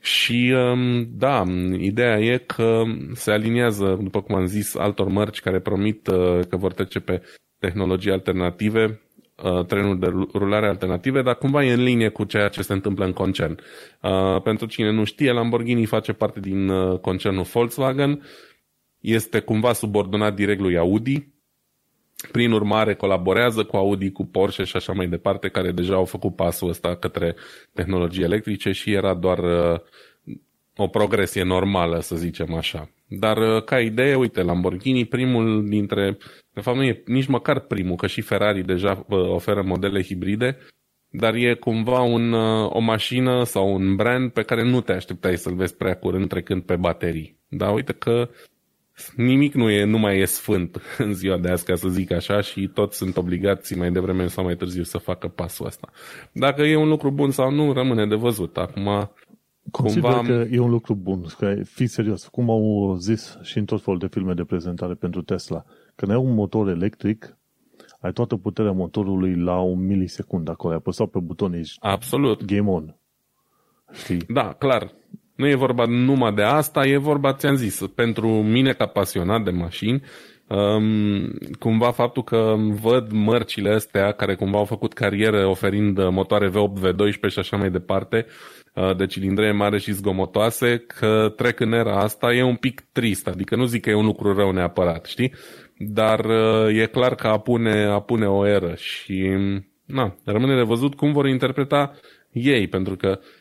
Și um, da, ideea e că se aliniază, după cum am zis, altor mărci care promit uh, că vor trece pe tehnologii alternative. uh, trenuri de rulare alternative, dar cumva e în linie cu ceea ce se întâmplă în concern. Uh, pentru cine nu știe, Lamborghini face parte din uh, concernul Volkswagen, este cumva subordonat direct lui Audi, prin urmare colaborează cu Audi, cu Porsche și așa mai departe, care deja au făcut pasul ăsta către tehnologii electrice și era doar uh, o progresie normală, să zicem așa. Dar uh, ca idee, uite, Lamborghini, primul dintre, de fapt nu e nici măcar primul, că și Ferrari deja uh, oferă modele hibride, dar e cumva un, uh, o mașină sau un brand pe care nu te așteptai să-l vezi prea curând trecând pe baterii. Da, uite că nimic nu, e, nu mai e sfânt *laughs* în ziua de azi, ca să zic așa, și toți sunt obligați mai devreme sau mai târziu să facă pasul ăsta. Dacă e un lucru bun sau nu, rămâne de văzut. Acum, Consider cumva... că e un lucru bun. Că, fii serios, cum au zis și în tot felul de filme de prezentare pentru Tesla, când ai un motor electric, ai toată puterea motorului la un milisecund acolo. Ai apăsat pe buton, ești Absolut. game on. Știi? Da, clar. Nu e vorba numai de asta, e vorba, ți-am zis, pentru mine ca pasionat de mașini, um, cumva faptul că văd mărcile astea care cumva au făcut carieră oferind motoare V8, V12 și așa mai departe, uh, de cilindree mare și zgomotoase, că trec în era asta, e un pic trist. Adică nu zic că e un lucru rău neapărat, știi? Dar uh, e clar că apune, apune o eră și na, rămâne de văzut cum vor interpreta ei, pentru că uh,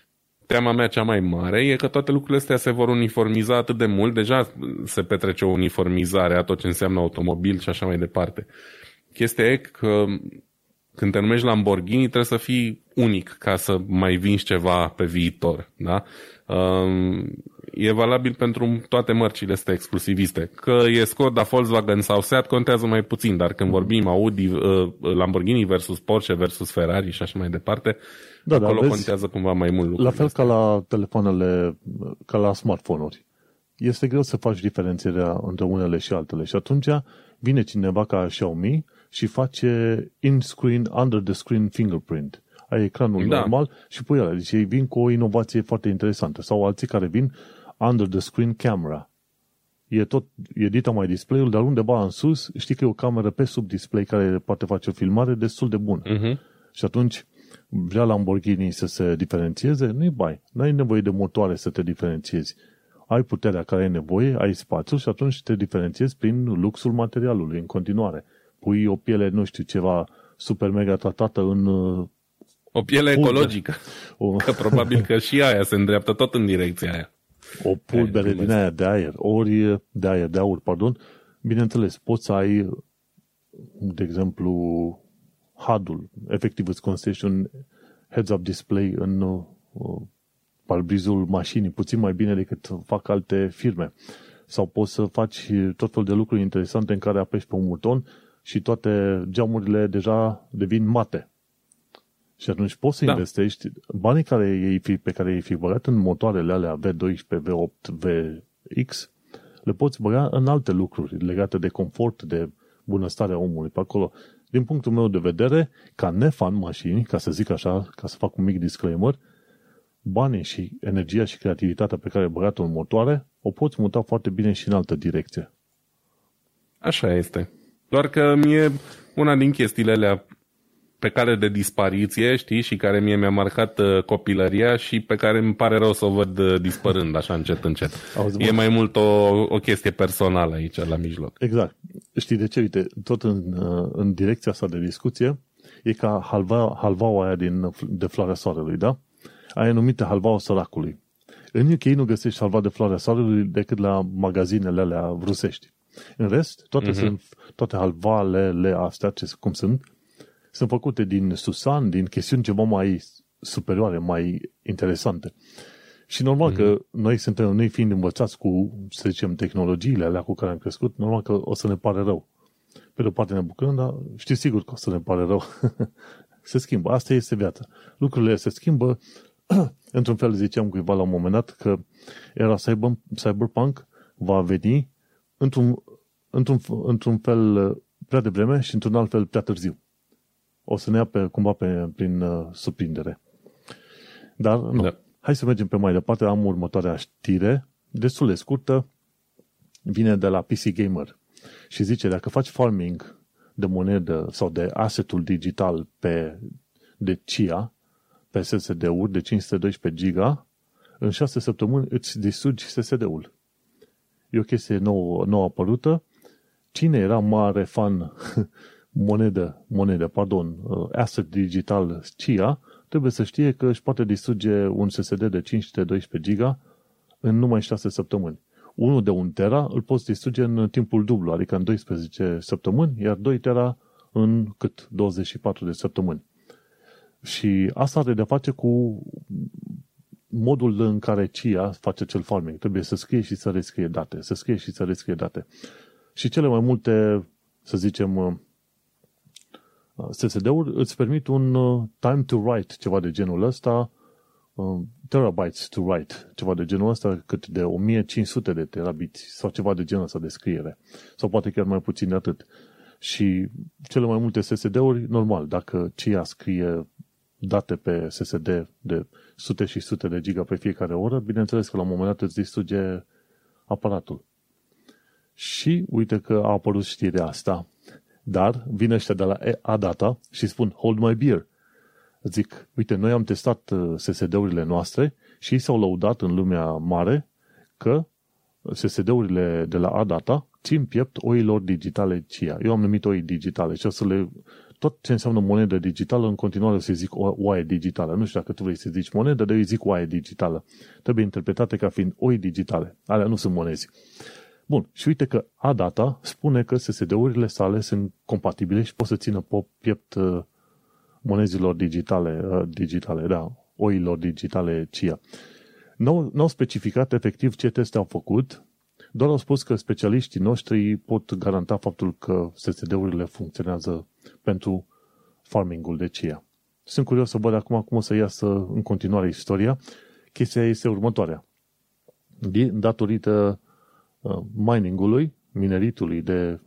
teama mea cea mai mare e că toate lucrurile astea se vor uniformiza atât de mult, deja se petrece o uniformizare a tot ce înseamnă automobil și așa mai departe. Chestia e că când te numești Lamborghini trebuie să fii unic ca să mai vinzi ceva pe viitor. Da? Um, e valabil pentru toate mărcile astea exclusiviste. Că e Skoda, Volkswagen sau Seat contează mai puțin, dar când vorbim Audi, uh, Lamborghini versus Porsche versus Ferrari și așa mai departe, da, acolo da, vezi, contează cumva mai mult lucrurile La fel astea. ca la telefoanele, ca la smartphone-uri. Este greu să faci diferențierea între unele și altele și atunci vine cineva ca Xiaomi și face in-screen, under the screen fingerprint ai ecranul da. normal și pui ăla. Deci ei vin cu o inovație foarte interesantă. Sau alții care vin under the screen camera. E tot, e dita mai display-ul, dar undeva în sus știi că e o cameră pe sub display care poate face o filmare destul de bună. Uh-huh. Și atunci vrea Lamborghini să se diferențieze, nu-i bai. Nu ai nevoie de motoare să te diferențiezi. Ai puterea care ai nevoie, ai spațiu și atunci te diferențiezi prin luxul materialului în continuare. Pui o piele, nu știu, ceva super mega tratată în o piele pulbere. ecologică. O... Că probabil că și aia se îndreaptă tot în direcția aia. O pulbere din aia de aer, ori de aer, de aur, pardon. Bineînțeles, poți să ai, de exemplu, HUD-ul. Efectiv îți construiești un heads-up display în uh, palbrizul mașinii, puțin mai bine decât fac alte firme. Sau poți să faci tot fel de lucruri interesante în care apeși pe un buton și toate geamurile deja devin mate. Și atunci poți să da. investești banii care ei fi, pe care ei fi băgat în motoarele alea V12, V8, VX, le poți băga în alte lucruri legate de confort, de bunăstarea omului pe acolo. Din punctul meu de vedere, ca nefan mașini, ca să zic așa, ca să fac un mic disclaimer, banii și energia și creativitatea pe care ai băgat-o în motoare, o poți muta foarte bine și în altă direcție. Așa este. Doar că mie una din chestiile alea pe cale de dispariție, știi, și care mie mi-a marcat uh, copilăria și pe care îmi pare rău să o văd uh, dispărând așa încet, încet. Auzi, e mai mult o, o chestie personală aici la mijloc. Exact. Știi de ce? Uite, tot în, uh, în direcția asta de discuție, e ca halva, halvaua aia din, de floarea soarelui, da? Aia numită halvaua săracului. În UK nu găsești halva de floarea soarelui decât la magazinele alea rusești. În rest, toate, uh-huh. sunt, toate halvalele astea, ce, cum sunt, sunt făcute din susan, din chestiuni ceva mai superioare, mai interesante. Și normal mm-hmm. că mhm. noi suntem, noi fiind învățați cu, să zicem, tehnologiile alea cu care am crescut, normal că o să ne pare rău. Pe de o parte ne bucurăm, dar știți sigur că o să ne pare rău. *laughs* se schimbă. Asta este viața. Lucrurile se schimbă. *clears throat* Într-un fel ziceam cuiva la un moment dat că era cyber, cyberpunk va veni într-un, într-un, într-un fel prea devreme și într-un alt fel prea târziu o să ne ia pe, cumva pe, prin uh, surprindere. Dar nu. Da. Hai să mergem pe mai departe. Am următoarea știre, destul de scurtă, vine de la PC Gamer și zice, dacă faci farming de monedă sau de assetul digital pe, de CIA, pe SSD-uri de 512 giga, în 6 săptămâni îți distrugi SSD-ul. E o chestie nouă, nouă apărută. Cine era mare fan *laughs* monedă, monedă, pardon, uh, asset digital CIA, trebuie să știe că își poate distruge un SSD de 512 giga în numai 6 săptămâni. Unul de 1 tera îl poți distruge în timpul dublu, adică în 12 săptămâni, iar 2 tera în cât? 24 de săptămâni. Și asta are de face cu modul în care CIA face cel farming. Trebuie să scrie și să rescrie date, să scrie și să rescrie date. Și cele mai multe, să zicem, uh, SSD-uri îți permit un uh, time to write, ceva de genul ăsta, uh, terabytes to write, ceva de genul ăsta, cât de 1500 de terabits sau ceva de genul ăsta de scriere. Sau poate chiar mai puțin de atât. Și cele mai multe SSD-uri, normal, dacă CIA scrie date pe SSD de sute și sute de giga pe fiecare oră, bineînțeles că la un moment dat îți distruge aparatul. Și uite că a apărut știrea asta. Dar vine ăștia de la Adata și spun, hold my beer. Zic, uite, noi am testat uh, SSD-urile noastre și ei s-au lăudat în lumea mare că SSD-urile de la Adata țin piept oilor digitale CIA. Eu am numit oi digitale și o să le tot ce înseamnă monedă digitală, în continuare să zic oaie digitală. Nu știu dacă tu vrei să zici monedă, dar eu zic oaie digitală. Trebuie interpretate ca fiind oi digitale. Alea nu sunt monezi. Bun, și uite că ADATA spune că SSD-urile sale sunt compatibile și pot să țină piept uh, monezilor digitale, uh, digitale, da, oilor digitale CIA. Nu au specificat efectiv ce teste au făcut, doar au spus că specialiștii noștri pot garanta faptul că SSD-urile funcționează pentru farmingul de chia. Sunt curios să văd acum cum o să iasă în continuare istoria. Chestia este următoarea. Datorită uh, miningului, mineritului de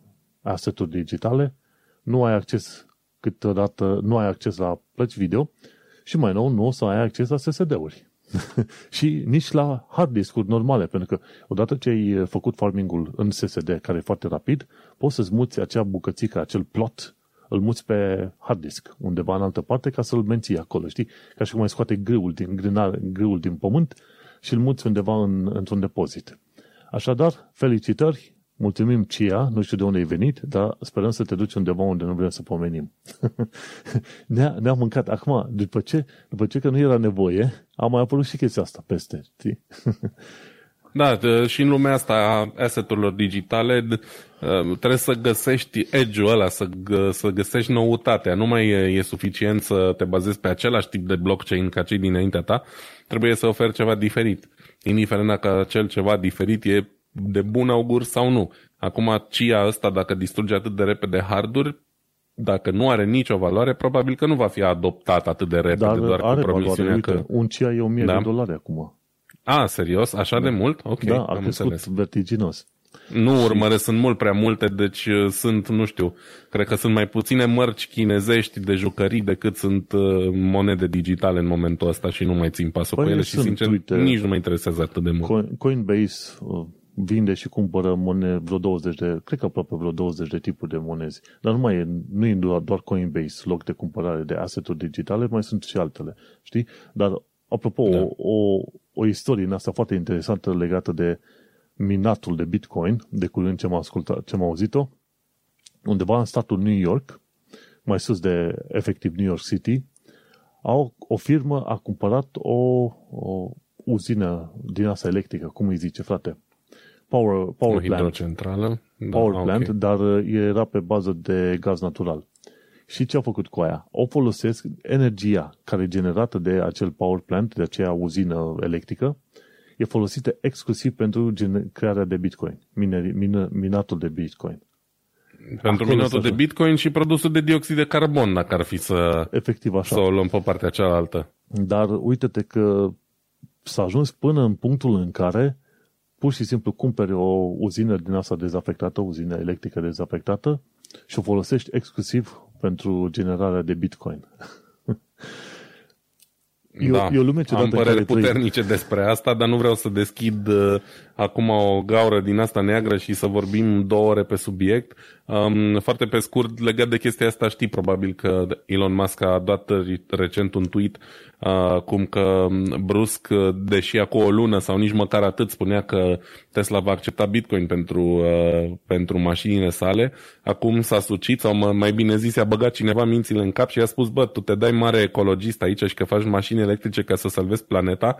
asseturi digitale, nu ai acces câteodată, nu ai acces la plăci video și mai nou nu o să ai acces la SSD-uri. *laughs* și nici la hard disk-uri normale, pentru că odată ce ai făcut farmingul în SSD, care e foarte rapid, poți să-ți muți acea bucățică, acel plot, îl muți pe hard disk, undeva în altă parte, ca să-l menții acolo, știi? Ca și cum ai scoate grâul din, grânar, grâul din pământ și îl muți undeva în, într-un depozit. Așadar, felicitări, mulțumim CIA, nu știu de unde ai venit, dar sperăm să te duci undeva unde nu vrem să pomenim. *laughs* ne-a, ne-a mâncat. Acum, după ce, după ce că nu era nevoie, a mai apărut și chestia asta peste, știi? *laughs* Da, și în lumea asta a asset-urilor digitale trebuie să găsești edge-ul ăla, să, să găsești noutatea. Nu mai e, e suficient să te bazezi pe același tip de blockchain ca cei dinaintea ta, trebuie să oferi ceva diferit. Indiferent dacă acel ceva diferit e de bun augur sau nu. Acum, CIA ăsta, dacă distruge atât de repede harduri, dacă nu are nicio valoare, probabil că nu va fi adoptat atât de repede, Dar doar are cu promisiunea valoare. Uite, că... un CIA e 1000 Da. de dolari acum. A, serios? Așa de mult? Ok, da, a am crescut înțeles. vertiginos. Nu urmăresc, sunt mult prea multe, deci uh, sunt, nu știu, cred că sunt mai puține mărci chinezești de jucării decât sunt uh, monede digitale în momentul ăsta și nu mai țin pasul Păi cu ele sunt, și sincer uite. nici nu mă interesează atât de mult. Co- Coinbase uh, vinde și cumpără monede, vreo 20 de, cred că aproape vreo 20 de tipuri de monezi. Dar nu mai e, nu e doar, doar Coinbase loc de cumpărare de asset-uri digitale, mai sunt și altele, știi? Dar, apropo, Da. o, o, o istorie în asta foarte interesantă legată de minatul de Bitcoin, de curând ce am, ascultat, ce am auzit-o, undeva în statul New York, mai sus de efectiv New York City, au, o firmă a cumpărat o, o uzină din asta electrică, cum îi zice, frate? Power, O power plant. hidrocentrală? Da, Power ok. plant, dar uh, era pe bază de gaz natural. Și ce au făcut cu aia? O folosesc energia care e generată de acel power plant, de aceea uzină electrică, e folosită exclusiv pentru gene- crearea de Bitcoin, mineri, min, minatul de Bitcoin. Pentru Acolo minutul să- de Bitcoin și produsul de dioxid de carbon, dacă ar fi să, Efectiv așa. să o luăm pe partea cealaltă. Dar uite-te că s-a ajuns până în punctul în care pur și simplu cumperi o uzină din asta dezafectată, o uzină electrică dezafectată și o folosești exclusiv pentru generarea de Bitcoin. *laughs* E, da, e o lume am păreri puternice trăim. despre asta, dar nu vreau să deschid uh, acum o gaură din asta neagră și să vorbim două ore pe subiect. Um, foarte pe scurt, legat de chestia asta, știi probabil că Elon Musk a dat recent un tweet uh, cum că brusc, deși acum o lună sau nici măcar atât spunea că Tesla va accepta Bitcoin pentru, uh, pentru mașinile sale, acum s-a sucit sau mai bine zis a băgat cineva mințile în cap și a spus, bă, tu te dai mare ecologist aici și că faci mașini electrice ca să salvezi planeta,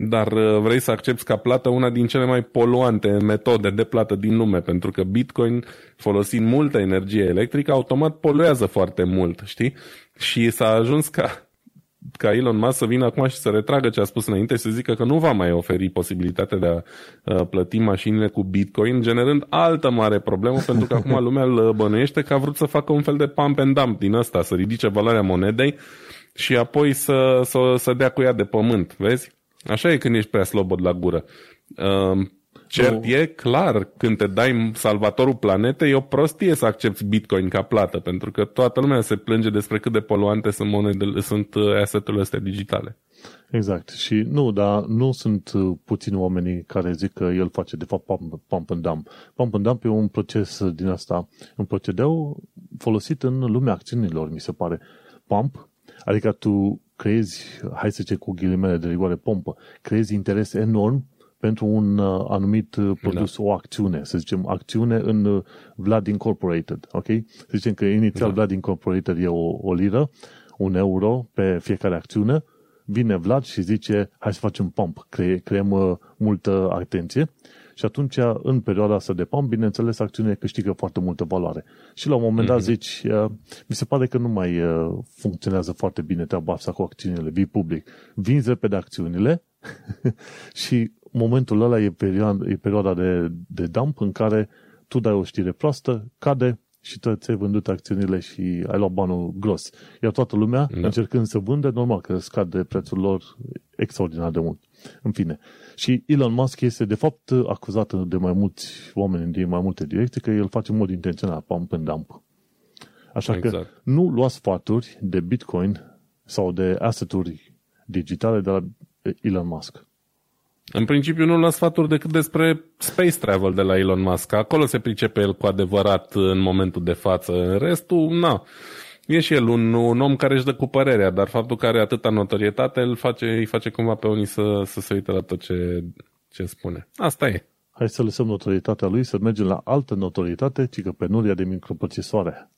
dar uh, vrei să accepti ca plată una din cele mai poluante metode de plată din lume, pentru că Bitcoin, folosind multă energie electrică, automat poluează foarte mult, știi? Și s-a ajuns ca ca Elon Musk să vină acum și să retragă ce a spus înainte și să zică că nu va mai oferi posibilitatea de a uh, plăti mașinile cu Bitcoin, generând altă mare problemă, pentru că acum lumea îl bănuiește că a vrut să facă un fel de pump and dump din ăsta, să ridice valoarea monedei și apoi să, să, să dea cu ea de pământ, vezi? Așa e când ești prea slobod la gură. Uh, Cert e clar, când te dai salvatorul planetei, e o prostie să accepti Bitcoin ca plată, pentru că toată lumea se plânge despre cât de poluante sunt, monedele, sunt uh, asset-urile astea digitale. Exact. Și nu, dar nu sunt uh, puțini oamenii care zic că el face de fapt pump, pump and dump. Pump and dump e un proces din asta, un procedeu folosit în lumea acțiunilor, mi se pare. Pump, adică tu creezi, hai să zicem cu ghilimele de rigoare, pompă, creezi interes enorm pentru un uh, anumit uh, produs, da. o acțiune, să zicem, acțiune în uh, Vlad Incorporated, ok? Să zicem că inițial da. Vlad Incorporated e o, o liră, un euro pe fiecare acțiune, vine Vlad și zice, hai să facem pump, cre- creăm uh, multă atenție și atunci, în perioada asta de pump, bineînțeles, acțiunea câștigă foarte multă valoare. Și la un moment dat mm-hmm. zici, uh, mi se pare că nu mai uh, funcționează foarte bine treaba asta cu acțiunile, vii public. Vinzi repede acțiunile *laughs* și momentul ăla e perioada, e perioada de, de dump în care tu dai o știre proastă, cade și tu ți-ai vândut acțiunile și ai luat banul gros. Iar toată lumea, da. încercând să vânde, normal că scade prețul lor extraordinar de mult. În fine. Și Elon Musk este de fapt acuzat de mai mulți oameni din mai multe direcții că el face în mod intenționat pump and dump. Așa exact. că nu luați sfaturi de Bitcoin sau de asset-uri digitale de la Elon Musk. În principiu nu lua sfaturi decât despre space travel de la Elon Musk. Acolo se pricepe el cu adevărat în momentul de față. În restul, na. E și el un, un om care își dă cu părerea, dar faptul că are atâta notorietate îl face, îi face cumva pe unii să, să se uite la tot ce, ce spune. Asta e. Hai să lăsăm notorietatea lui, să mergem la altă notorietate, ci că penuria de microprocesoare.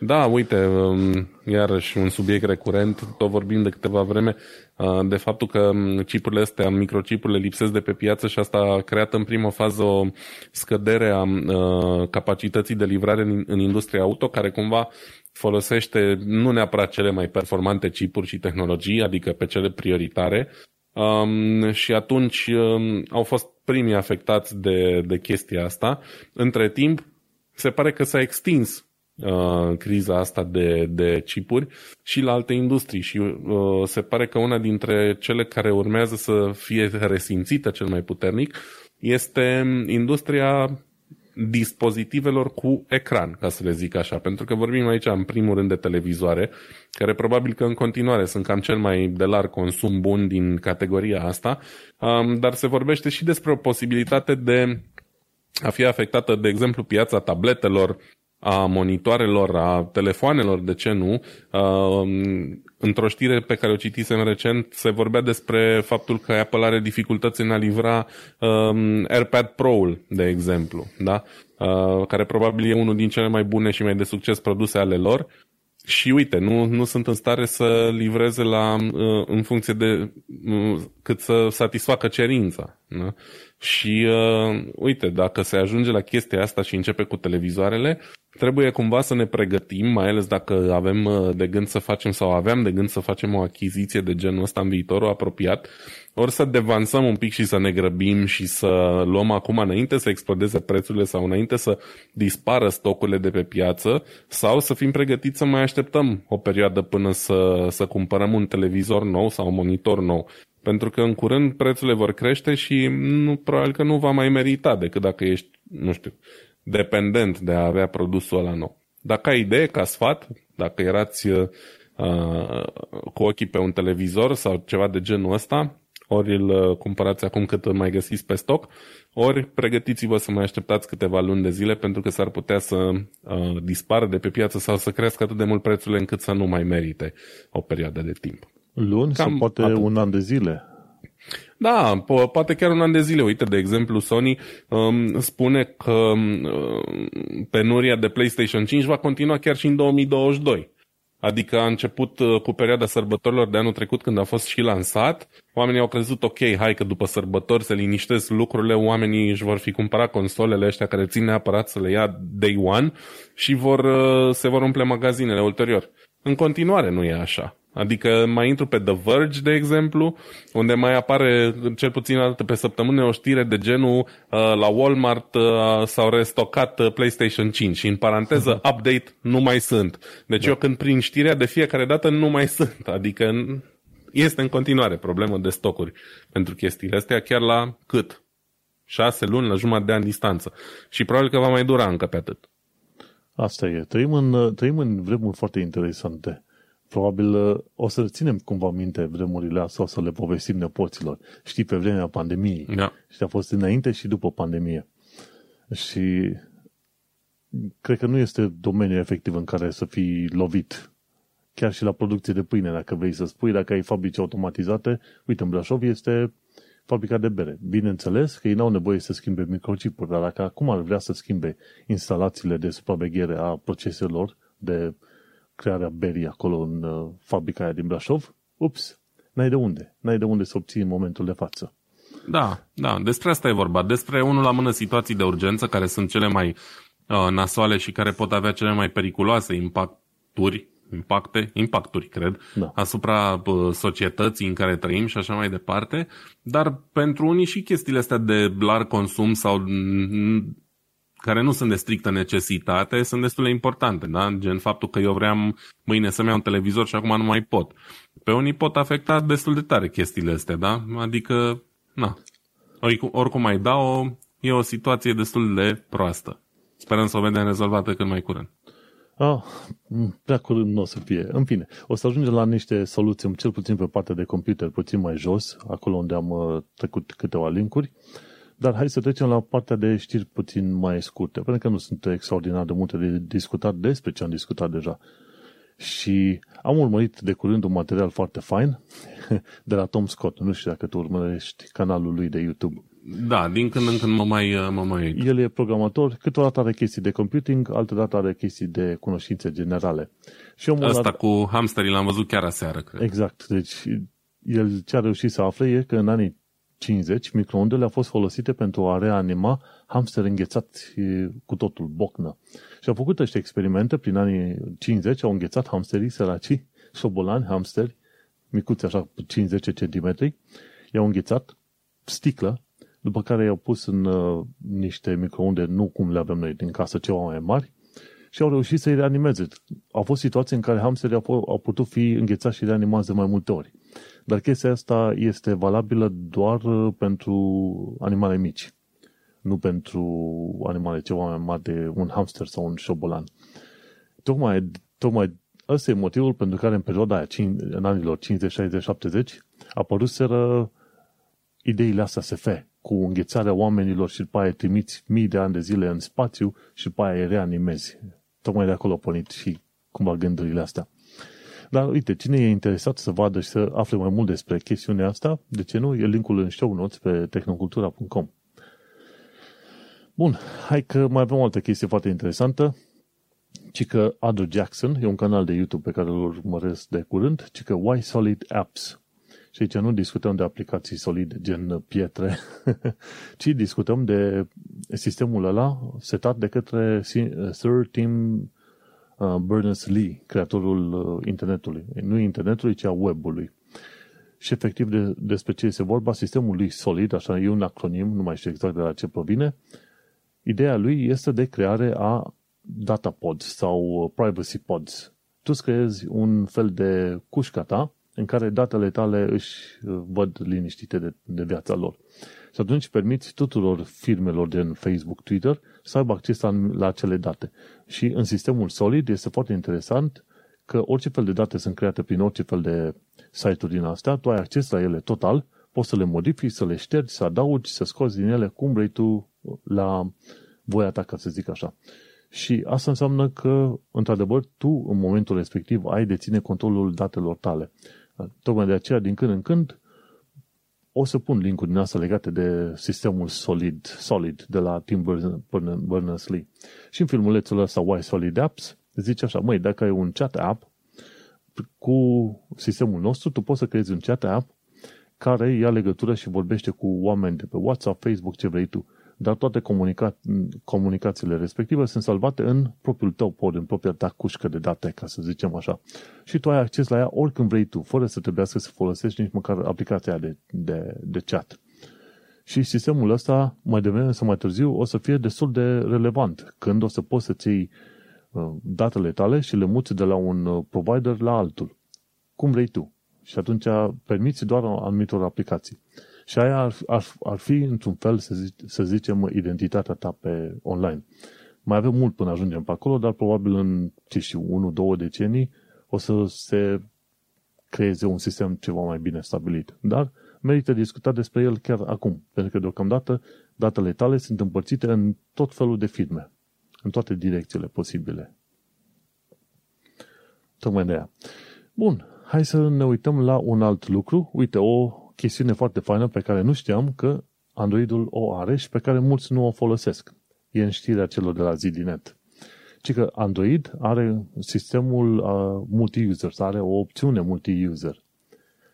Da, uite, um, iarăși un subiect recurent, tot vorbim de câteva vreme, uh, de faptul că um, chipurile astea, microchipurile lipsesc de pe piață și asta a creat în primă fază o scădere a uh, capacității de livrare în industria auto, care cumva folosește nu neapărat cele mai performante chipuri și tehnologii, adică pe cele prioritare, Um, și atunci um, au fost primii afectați de, de chestia asta. Între timp, se pare că s-a extins uh, criza asta de, de chipuri și la alte industrii. Și uh, se pare că una dintre cele care urmează să fie resimțită cel mai puternic este industria dispozitivelor cu ecran, ca să le zic așa, pentru că vorbim aici în primul rând de televizoare, care probabil că în continuare sunt cam cel mai de larg consum bun din categoria asta, um, dar se vorbește și despre o posibilitate de a fi afectată, de exemplu, piața tabletelor, a monitoarelor, a telefoanelor, de ce nu. Într-o știre pe care o citisem recent se vorbea despre faptul că Apple are dificultăți în a livra um, AirPad Pro-ul, de exemplu, da? Uh, care probabil e unul din cele mai bune și mai de succes produse ale lor. Și uite, nu, nu sunt în stare să livreze la, uh, în funcție de uh, cât să satisfacă cerința. Da? Și uh, uite, dacă se ajunge la chestia asta și începe cu televizoarele, trebuie cumva să ne pregătim, mai ales dacă avem uh, de gând să facem sau aveam de gând să facem o achiziție de genul ăsta în viitorul apropiat, ori să devansăm un pic și să ne grăbim și să luăm acum înainte să explodeze prețurile sau înainte să dispară stocurile de pe piață sau să fim pregătiți să mai așteptăm o perioadă până să, să cumpărăm un televizor nou sau un monitor nou. Pentru că în curând prețurile vor crește și nu, probabil că nu va mai merita decât dacă ești, nu știu, dependent de a avea produsul ăla nou. Dacă ai idee ca sfat, dacă erați uh, uh, cu ochii pe un televizor sau ceva de genul ăsta, ori îl uh, cumpărați acum cât îl mai găsiți pe stoc, ori pregătiți-vă să mai așteptați câteva luni de zile pentru că s-ar putea să uh, dispară de pe piață sau să crească atât de mult prețurile încât să nu mai merite o perioadă de timp. Luni Cam sau poate atât. un an de zile? Da, po- poate chiar un an de zile. Uite, de exemplu, Sony um, spune că um, penuria de PlayStation 5 va continua chiar și în 2022. Adică a început uh, cu perioada sărbătorilor de anul trecut când a fost și lansat. Oamenii au crezut, ok, hai că după sărbători se liniștesc lucrurile, oamenii își vor fi cumpărat consolele ăștia care țin neapărat să le ia day one și vor, uh, se vor umple magazinele ulterior. În continuare nu e așa. Adică mai intru pe The Verge, de exemplu, unde mai apare cel puțin o dată pe săptămână o știre de genul uh, la Walmart uh, s-au restocat uh, PlayStation 5 și în paranteză update nu mai sunt. Deci da. eu când prin știrea de fiecare dată nu mai sunt. Adică este în continuare problemă de stocuri pentru chestiile astea, chiar la cât? Șase luni, la jumătate de ani distanță. Și probabil că va mai dura încă pe atât. Asta e. Trăim în, trăim în vremuri foarte interesante probabil uh, o să ținem cumva minte vremurile astea, o să le povestim nepoților. Știi, pe vremea pandemiei. Da. Și a fost înainte și după pandemie. Și cred că nu este domeniul efectiv în care să fii lovit. Chiar și la producție de pâine, dacă vrei să spui, dacă ai fabrici automatizate, uite, în Brașov este fabrica de bere. Bineînțeles că ei n-au nevoie să schimbe microchipuri, dar dacă acum ar vrea să schimbe instalațiile de supraveghere a proceselor de crearea berii acolo în uh, fabrica aia din Brașov, ups, n-ai de unde. N-ai de unde să obții în momentul de față. Da, da, despre asta e vorba. Despre unul la mână situații de urgență care sunt cele mai uh, nasoale și care pot avea cele mai periculoase impacturi, impacte, impacturi, cred, da. asupra uh, societății în care trăim și așa mai departe, dar pentru unii și chestiile astea de larg consum sau care nu sunt de strictă necesitate, sunt destul de importante, da? Gen faptul că eu vreau mâine să-mi iau un televizor și acum nu mai pot. Pe unii pot afecta destul de tare chestiile astea, da? Adică, na, oricum mai dau, e o situație destul de proastă. Sperăm să o vedem rezolvată cât mai curând. Ah, prea curând nu o să fie. În fine, o să ajungem la niște soluții, cel puțin pe partea de computer, puțin mai jos, acolo unde am uh, trecut câteva linkuri. Dar hai să trecem la partea de știri puțin mai scurte, pentru că nu sunt extraordinar de multe de discutat despre ce am discutat deja. Și am urmărit de curând un material foarte fain *laughs* de la Tom Scott. Nu știu dacă tu urmărești canalul lui de YouTube. Da, din când în când mă mai, mă mai uit. El e programator, câteodată are chestii de computing, alteodată are chestii de cunoștințe generale. Și omul Asta ar... cu hamsterii l-am văzut chiar aseară, cred. Exact. Deci el ce a reușit să afle e că în anii 50, microondele au fost folosite pentru a reanima hamster înghețați cu totul, bocnă. Și au făcut aceste experimente prin anii 50, au înghețat hamsterii săraci, șobolani, hamsteri, micuți așa, 50 cm, i-au înghețat sticlă, după care i-au pus în uh, niște microunde, nu cum le avem noi din casă, ceva mai mari, și au reușit să-i reanimeze. Au fost situații în care hamsterii au, au putut fi înghețați și reanimați de mai multe ori. Dar chestia asta este valabilă doar uh, pentru animale mici, nu pentru animale ceva mai mari de un hamster sau un șobolan. Tocmai, tocmai ăsta e motivul pentru care în perioada aia, în anilor 50, 60, 70, apăruseră ideile astea SF, cu înghețarea oamenilor și după aia trimiți mii de ani de zile în spațiu și după aia reanimezi. Tocmai de acolo au pornit și cumva gândurile astea. Dar uite, cine e interesat să vadă și să afle mai mult despre chestiunea asta, de ce nu? E linkul în show notes pe tehnocultura.com. Bun, hai că mai avem o altă chestie foarte interesantă, ci că Andrew Jackson, e un canal de YouTube pe care îl urmăresc de curând, ci că Why Solid Apps. Și aici nu discutăm de aplicații solide, gen pietre, *laughs* ci discutăm de sistemul ăla setat de către Sir Tim Uh, Berners-Lee, creatorul uh, internetului. Nu internetului, ci a webului. Și efectiv de, despre ce este vorba, sistemul lui solid, așa e un acronim, nu mai știu exact de la ce provine, ideea lui este de creare a data pods sau uh, privacy pods. Tu îți creezi un fel de cușca ta în care datele tale își văd liniștite de, de viața lor. Și atunci permiți tuturor firmelor din Facebook, Twitter să aibă acces la, la acele date. Și în sistemul Solid este foarte interesant că orice fel de date sunt create prin orice fel de site-uri din astea, tu ai acces la ele total, poți să le modifici, să le ștergi, să adaugi, să scoți din ele cum vrei tu la voia ta, ca să zic așa. Și asta înseamnă că, într-adevăr, tu, în momentul respectiv, ai deține controlul datelor tale. Tocmai de aceea, din când în când, o să pun linkuri din asta legate de sistemul Solid, Solid de la Tim Berners-Lee. Și în filmulețul ăsta Why Solid Apps zice așa, măi, dacă ai un chat app cu sistemul nostru, tu poți să creezi un chat app care ia legătură și vorbește cu oameni de pe WhatsApp, Facebook, ce vrei tu dar toate comunica- comunicațiile respective sunt salvate în propriul tău pod, în propria ta cușcă de date, ca să zicem așa. Și tu ai acces la ea oricând vrei tu, fără să trebuiască să folosești nici măcar aplicația de, de, de chat. Și sistemul ăsta, mai devreme sau mai târziu, o să fie destul de relevant, când o să poți să-ți iei uh, datele tale și le muți de la un uh, provider la altul. Cum vrei tu. Și atunci permiți doar anumitor aplicații. Și aia ar, ar, ar fi, într-un fel, să, zic, să zicem, identitatea ta pe online. Mai avem mult până ajungem pe acolo, dar probabil în, ce știu, 1-2 decenii o să se creeze un sistem ceva mai bine stabilit. Dar merită discutat despre el chiar acum, pentru că deocamdată datele tale sunt împărțite în tot felul de firme, în toate direcțiile posibile. Tocmai de aia. Bun, hai să ne uităm la un alt lucru. Uite, o chestiune foarte faină pe care nu știam că Androidul o are și pe care mulți nu o folosesc. E în știrea celor de la ZDNet. Ci că Android are sistemul uh, multi-user, are o opțiune multi-user.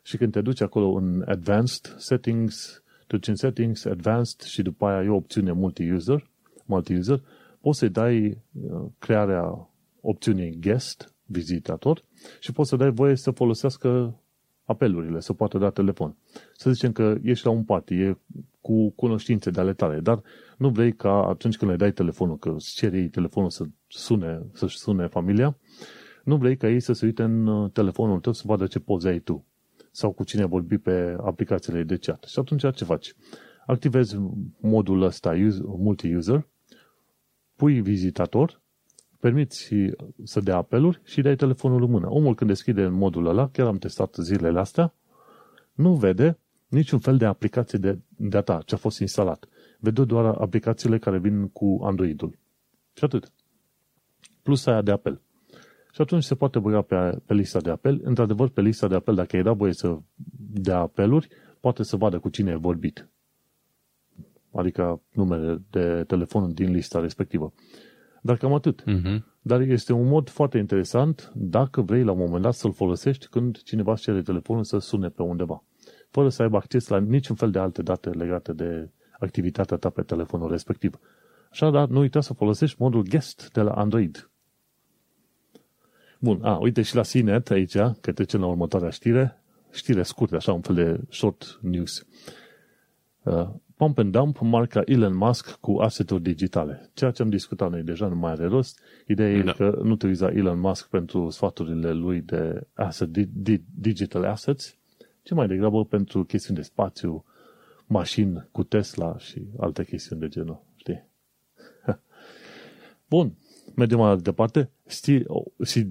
Și când te duci acolo în Advanced Settings, duci în Settings, Advanced și după aia e o opțiune multi-user, multi-user, poți să-i dai uh, crearea opțiunii Guest, vizitator, și poți să dai voie să folosească apelurile, să poată da telefon. Să zicem că ești la un party, e cu cunoștințe de ale tale, dar nu vrei ca atunci când le dai telefonul, că îți ceri telefonul să sune, să-și sune familia, nu vrei ca ei să se uite în uh, telefonul tău să vadă ce poze ai tu sau cu cine vorbi pe aplicațiile de chat. Și atunci ce faci? Activezi modul ăsta multi-user, pui vizitator permiți să dea apeluri și dai telefonul în mână. Omul când deschide în modul ăla, chiar am testat zilele astea, nu vede niciun fel de aplicație de data ce a fost instalat. Vede doar aplicațiile care vin cu Androidul. Și atât. Plus aia de apel. Și atunci se poate băga pe, pe lista de apel. Într-adevăr, pe lista de apel, dacă era voie să dea apeluri, poate să vadă cu cine e vorbit. Adică numele de telefon din lista respectivă. Dar cam atât. Uh-huh. Dar este un mod foarte interesant dacă vrei la un moment dat să-l folosești când cineva își cere telefonul să sune pe undeva. Fără să aibă acces la niciun fel de alte date legate de activitatea ta pe telefonul respectiv. Așadar, nu uita să folosești modul guest de la Android. Bun, a, uite și la CNET aici, că trecem la următoarea știre, știre scurtă, așa un fel de short news. Uh, Pump and Dump marca Elon Musk cu asset-uri digitale. Ceea ce am discutat noi deja nu mai are rost. Ideea da. e că nu te uiza Elon Musk pentru sfaturile lui de asset, di, digital assets, ci mai degrabă pentru chestiuni de spațiu, mașini cu Tesla și alte chestiuni de genul. Știi? *laughs* Bun. Mergem mai departe.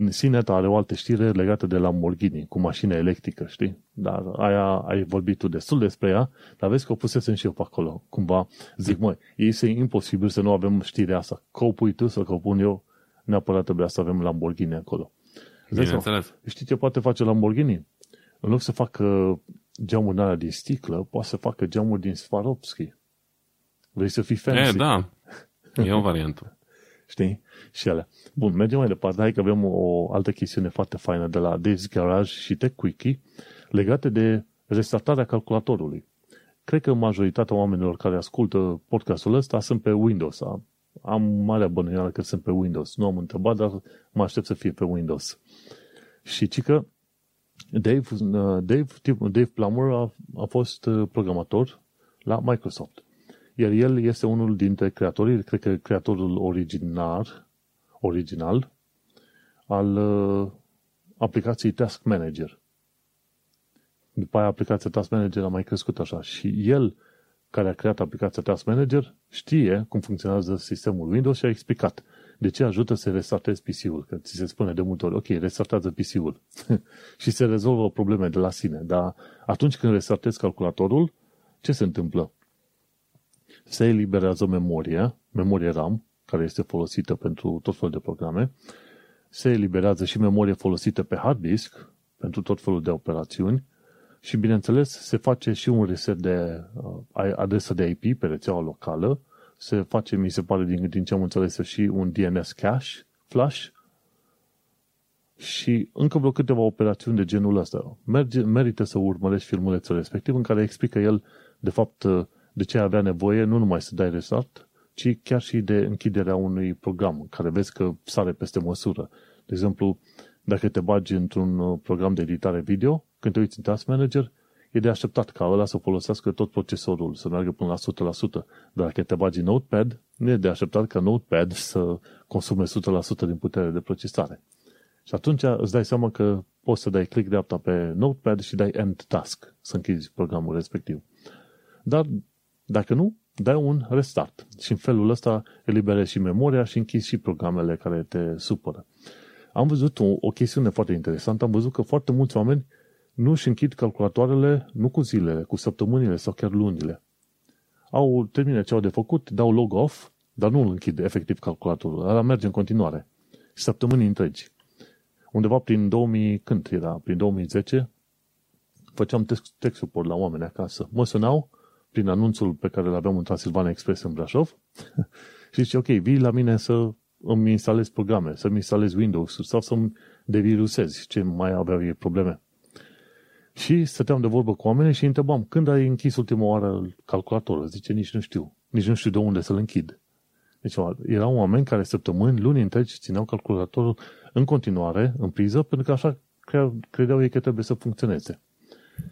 Sinet are o altă știre legată de Lamborghini, cu mașină electrică, știi? Dar aia ai vorbit tu destul despre ea, dar vezi că o pusesem și eu pe acolo. Cumva zic, măi, este imposibil să nu avem știrea asta. Că o pui tu sau că o pun eu, neapărat trebuia să avem Lamborghini acolo. Bineînțeles. Știi ce poate face Lamborghini? În loc să facă geamuri alea din sticlă, poate să facă geamuri din Swarovski. Vrei să fii fancy? E, da. E o variantă. Știi? Și alea. Bun, mergem mai departe. Hai că avem o altă chestiune foarte faină de la Dave's Garage și Tech Quickie legate de restartarea calculatorului. Cred că majoritatea oamenilor care ascultă podcastul ăsta sunt pe Windows. Am marea bănuială că sunt pe Windows. Nu am întrebat, dar mă aștept să fie pe Windows. Și ci că Dave, Dave, Dave Plummer a, a fost programator la Microsoft. Iar el este unul dintre creatorii, cred că creatorul original, original al uh, aplicației Task Manager. După aia aplicația Task Manager a mai crescut așa și el care a creat aplicația Task Manager știe cum funcționează sistemul Windows și a explicat. De ce ajută să restartezi PC-ul? Că ți se spune de multe ori, ok, restartează PC-ul *laughs* și se rezolvă probleme de la sine. Dar atunci când restartezi calculatorul, ce se întâmplă? Se eliberează memoria, memorie RAM, care este folosită pentru tot felul de programe, se eliberează și memorie folosită pe hard disk pentru tot felul de operațiuni. Și, bineînțeles, se face și un reset de uh, adresă de IP pe rețeaua locală, se face, mi se pare, din, din ce am înțeles, și un DNS cache, flash, și încă vreo câteva operațiuni de genul ăsta. Merge, merită să urmărești filmulețul respectiv în care explică el, de fapt, uh, de ce avea nevoie, nu numai să dai restart, ci chiar și de închiderea unui program, care vezi că sare peste măsură. De exemplu, dacă te bagi într-un uh, program de editare video, când te uiți în Task Manager, e de așteptat ca ăla să folosească tot procesorul, să meargă până la 100%. Dar dacă te bagi în Notepad, nu e de așteptat ca Notepad *laughs* să consume 100% din putere de procesare. Și atunci îți dai seama că poți să dai click dreapta pe Notepad și dai End Task, să închizi programul respectiv. Dar dacă nu, dai un restart și în felul ăsta eliberezi și memoria și închizi și programele care te supără. Am văzut o, o chestiune foarte interesantă, am văzut că foarte mulți oameni nu își închid calculatoarele nu cu zilele, cu săptămânile sau chiar lunile. Au terminat ce au de făcut, dau log off, dar nu îl închid efectiv calculatorul, ăla merge în continuare. Și săptămâni întregi. Undeva prin 2000, când era? Prin 2010, făceam tech support la oameni acasă. Mă sunau prin anunțul pe care îl aveam în Transilvania Express în Brașov *laughs* și zice, ok, vii la mine să îmi instalez programe, să-mi instalez Windows sau să-mi devirusezi ce mai aveau ei probleme. Și stăteam de vorbă cu oamenii și îi întrebam, când ai închis ultima oară calculatorul? Zice, nici nu știu. Nici nu știu de unde să-l închid. Deci erau oameni care săptămâni, luni întregi, țineau calculatorul în continuare, în priză, pentru că așa credeau ei că trebuie să funcționeze.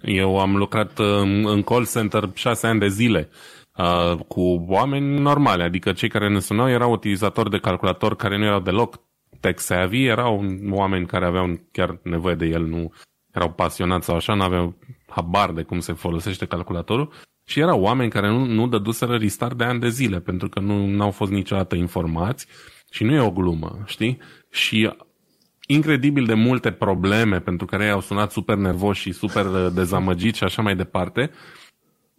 Eu am lucrat în call center șase ani de zile uh, cu oameni normale, adică cei care ne sunau erau utilizatori de calculator care nu erau deloc tech savvy, erau oameni care aveau chiar nevoie de el, nu erau pasionați sau așa, nu aveau habar de cum se folosește calculatorul și erau oameni care nu, nu dăduseră restart de ani de zile pentru că nu au fost niciodată informați și nu e o glumă, știi? Și incredibil de multe probleme pentru care ei au sunat super nervoși și super uh, dezamăgiți și așa mai departe,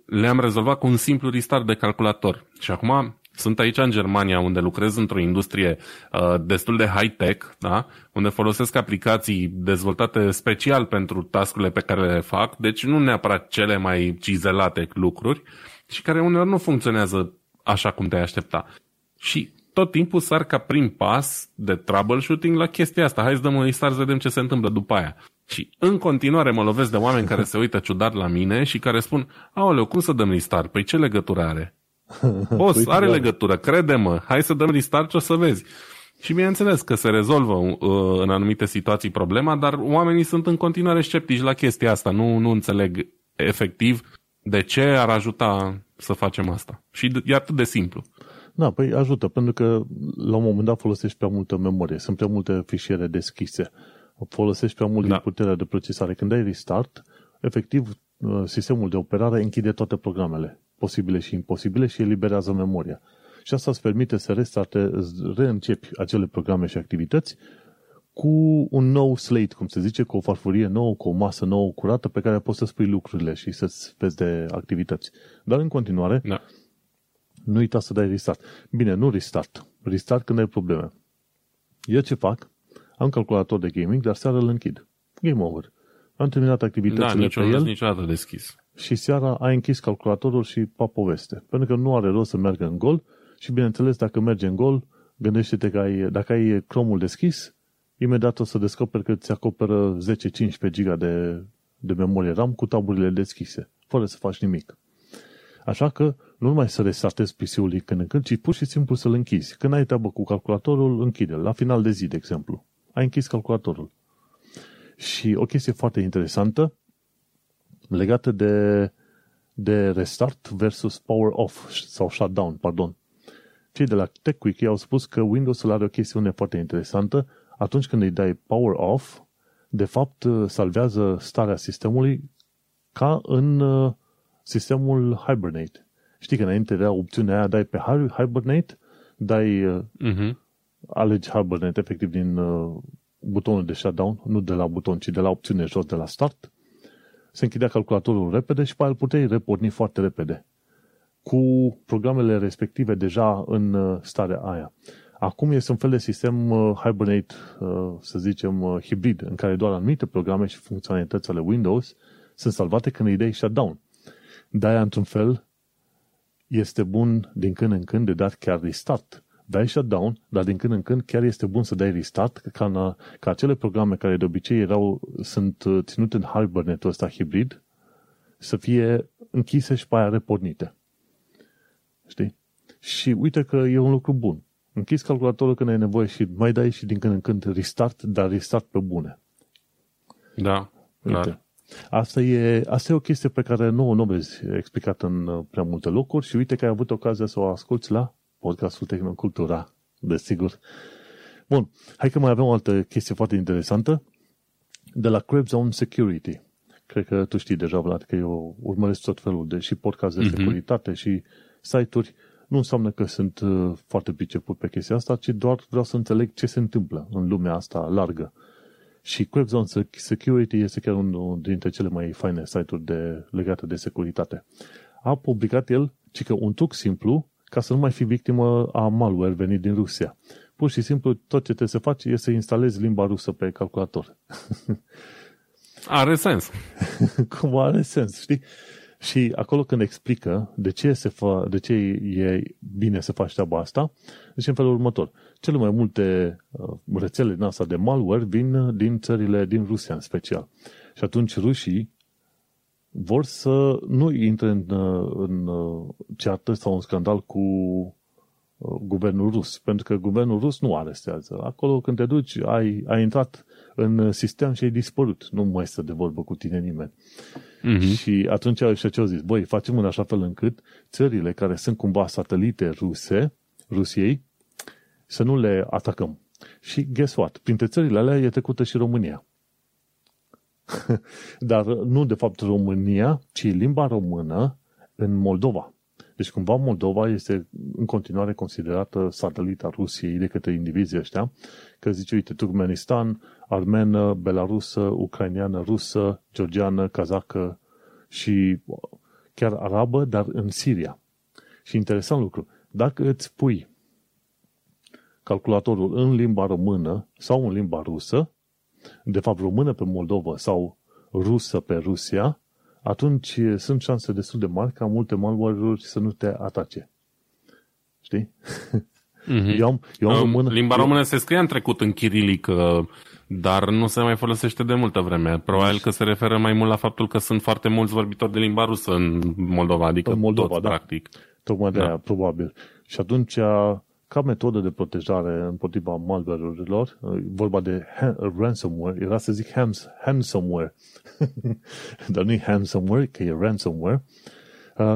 le-am rezolvat cu un simplu restart de calculator. Și acum sunt aici în Germania, unde lucrez într-o industrie uh, destul de high-tech, da? unde folosesc aplicații dezvoltate special pentru tascurile pe care le fac, deci nu neapărat cele mai cizelate lucruri și care uneori nu funcționează așa cum te-ai aștepta. Și tot timpul sar ca prim pas de troubleshooting la chestia asta. Hai să dăm un restart să vedem ce se întâmplă după aia. Și în continuare mă lovesc de oameni care se uită ciudat la mine și care spun, aoleu, cum să dăm restart? Păi ce legătură are? *laughs* Boss, are legătură, crede-mă, hai să dăm restart și o să vezi. Și bineînțeles că se rezolvă uh, în anumite situații problema, dar oamenii sunt în continuare sceptici la chestia asta. Nu, nu înțeleg efectiv de ce ar ajuta să facem asta. Și e atât de simplu. Da, păi ajută, pentru că la un moment dat folosești prea multă memorie, sunt prea multe fișiere deschise, folosești prea mult da. din puterea de procesare. Când ai restart, efectiv, uh, sistemul de operare închide toate programele posibile și imposibile și eliberează memoria. Și asta îți permite să restarte, reîncepi acele programe și activități cu un nou slate, cum se zice, cu o farfurie nouă, cu o masă nouă curată pe care poți să spui lucrurile și să-ți vezi de activități. Dar în continuare, da. Nu uita să dai restart. Bine, nu restart. Restart când ai probleme. Eu ce fac? Am calculator de gaming, dar seara îl închid. Game over. Am terminat activitățile da, pe el. niciodată deschis și seara ai închis calculatorul și pa poveste. Pentru că nu are rost să meargă în gol și, bineînțeles, dacă merge în gol, gândește-te că ai, dacă ai Chrome-ul deschis, imediat o să descoperi că ți acoperă 10-15 giga de, de memorie RAM cu taburile deschise, fără să faci nimic. Așa că nu numai să restartezi PC-ul când în când, ci pur și simplu să-l închizi. Când ai treabă cu calculatorul, închide La final de zi, de exemplu. Ai închis calculatorul. Și o chestie foarte interesantă legate de, de restart versus power off sau shutdown, pardon. Cei de la TechWiki au spus că Windows are o chestiune foarte interesantă. Atunci când îi dai power off, de fapt salvează starea sistemului ca în uh, sistemul Hibernate. Știi că înainte era opțiunea aia, dai pe Hibernate, dai uh-huh. alegi Hibernate efectiv din uh, butonul de shutdown, nu de la buton, ci de la opțiune jos de la start, se închidea calculatorul repede și pe aia îl puteai reporni foarte repede cu programele respective deja în uh, starea aia. Acum este un fel de sistem uh, Hibernate, uh, să zicem, uh, hibrid, în care doar anumite programe și funcționalități ale Windows sunt salvate când îi dai shutdown. De-aia, într-un fel, este bun din când în când de dat chiar restart. Dai shutdown, dar din când în când chiar este bun să dai restart ca, ca acele programe care de obicei erau, sunt uh, ținute în Hibernate-ul ăsta hibrid să fie închise și pe aia repornite. Știi? Și uite că e un lucru bun. Închizi calculatorul când ai nevoie și mai dai și din când în când restart, dar restart pe bune. Da, uite. Dar. Asta e, asta e o chestie pe care nu o vezi explicată în uh, prea multe locuri și uite că ai avut ocazia să o asculți la podcastul Tehnocultura, desigur. Bun, hai că mai avem o altă chestie foarte interesantă de la Crab Zone Security. Cred că tu știi deja, Vlad, că eu urmăresc tot felul de și podcast de uh-huh. securitate și site-uri. Nu înseamnă că sunt uh, foarte priceput pe chestia asta, ci doar vreau să înțeleg ce se întâmplă în lumea asta largă. Și Crab Zone Security este chiar unul dintre cele mai faine site-uri de, legate de securitate. A publicat el, ci că un truc simplu ca să nu mai fi victimă a malware venit din Rusia. Pur și simplu, tot ce trebuie să faci este să instalezi limba rusă pe calculator. *laughs* Are sens. *laughs* Cum are sens, știi? Și acolo când explică de ce, se fa, de ce e bine să faci treaba asta, deci în felul următor. Cele mai multe uh, rețele din asta de malware vin din țările, din Rusia în special. Și atunci rușii vor să nu intre în, în ceartă sau un scandal cu uh, guvernul rus, pentru că guvernul rus nu arestează. Acolo când te duci, ai, ai intrat în sistem și ai dispărut. Nu mai este de vorbă cu tine nimeni. Uh-huh. Și atunci ăștia ce au zis? Băi, facem în așa fel încât țările care sunt cumva satelite ruse, Rusiei, să nu le atacăm. Și guess what? Printre țările alea e trecută și România. *laughs* Dar nu de fapt România, ci limba română în Moldova. Deci cumva Moldova este în continuare considerată satelita Rusiei de către indivizii ăștia, că zice, uite, Turkmenistan, armenă, belarusă, ucraineană, rusă, georgiană, kazacă și chiar arabă, dar în Siria. Și interesant lucru, dacă îți pui calculatorul în limba română sau în limba rusă, de fapt română pe Moldova sau rusă pe Rusia, atunci sunt șanse destul de mari ca multe malware-uri să nu te atace. Știi? Mm-hmm. Eu am, eu am română, Limba eu... română se scrie în trecut în chirilică, dar nu se mai folosește de multă vreme. Probabil că se referă mai mult la faptul că sunt foarte mulți vorbitori de limba rusă în Moldova, adică în Moldova, toți, da. practic. Tocmai de da. aia, probabil. Și atunci ca metodă de protejare împotriva malware-urilor, vorba de ransomware, era să zic hams, ransomware, *laughs* dar nu e ransomware, că e ransomware,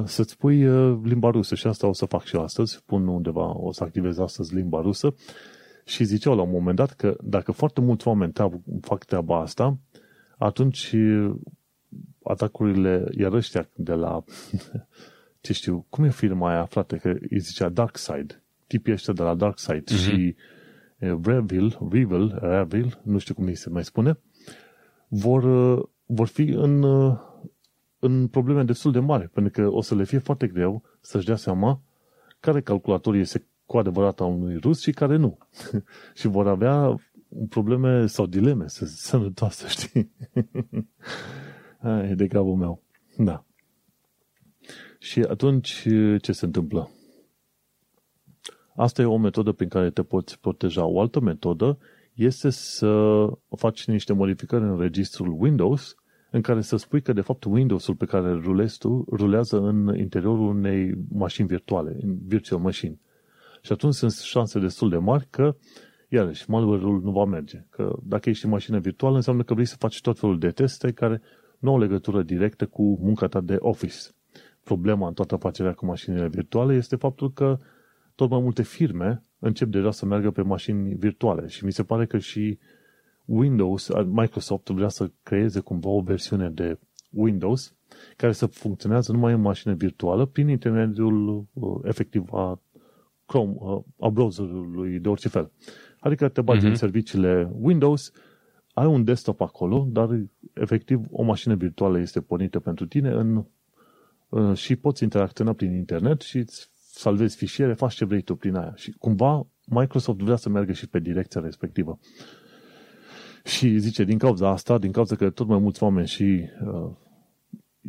să-ți pui limba rusă și asta o să fac și eu astăzi, pun undeva, o să activez astăzi limba rusă. Și ziceau la un moment dat că dacă foarte mulți oameni fac treaba asta, atunci atacurile, iar ăștia de la, *laughs* ce știu, cum e firma aia, frate, că îi zicea Dark Side, tipii ăștia de la Dark Side uh-huh. și Revil, Revil, Revil, nu știu cum îi se mai spune, vor, vor fi în, în probleme destul de mari, pentru că o să le fie foarte greu să-și dea seama care calculator este cu adevărat a unui rus și care nu. *laughs* și vor avea probleme sau dileme sănătoase, *laughs* știi? e de capul meu. Da. Și atunci ce se întâmplă? Asta e o metodă prin care te poți proteja. O altă metodă este să faci niște modificări în registrul Windows în care să spui că de fapt Windows-ul pe care îl rulezi tu rulează în interiorul unei mașini virtuale, în virtual machine. Și atunci sunt șanse destul de mari că, iarăși, malware-ul nu va merge. Că dacă ești în mașină virtuală, înseamnă că vrei să faci tot felul de teste care nu au legătură directă cu munca ta de Office. Problema în toată afacerea cu mașinile virtuale este faptul că tot mai multe firme încep deja să meargă pe mașini virtuale și mi se pare că și Windows, Microsoft vrea să creeze cumva o versiune de Windows care să funcționează numai în mașină virtuală prin intermediul uh, efectiv a Chrome, uh, a browserului de orice fel. Adică te bagi uh-huh. în serviciile Windows, ai un desktop acolo, dar efectiv o mașină virtuală este pornită pentru tine în, uh, și poți interacționa prin internet și îți salvezi fișiere, faci ce vrei tu prin aia. Și cumva Microsoft vrea să meargă și pe direcția respectivă. Și zice, din cauza asta, din cauza că tot mai mulți oameni și uh,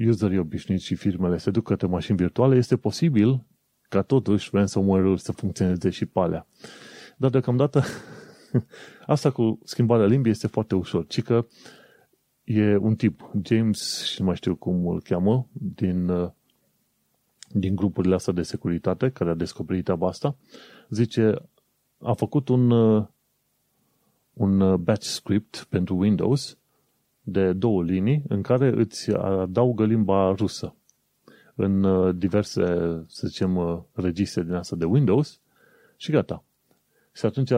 userii obișnuiți și firmele se duc către mașini virtuale, este posibil ca totuși ransomware-ul să funcționeze și pe alea. Dar deocamdată *laughs* asta cu schimbarea limbii este foarte ușor, ci că e un tip, James, și nu mai știu cum îl cheamă, din, uh, din grupurile astea de securitate, care a descoperit treaba asta, zice, a făcut un, uh, un uh, batch script pentru Windows de două linii în care îți adaugă limba rusă în uh, diverse, să zicem, registre din asta de Windows și gata. Și atunci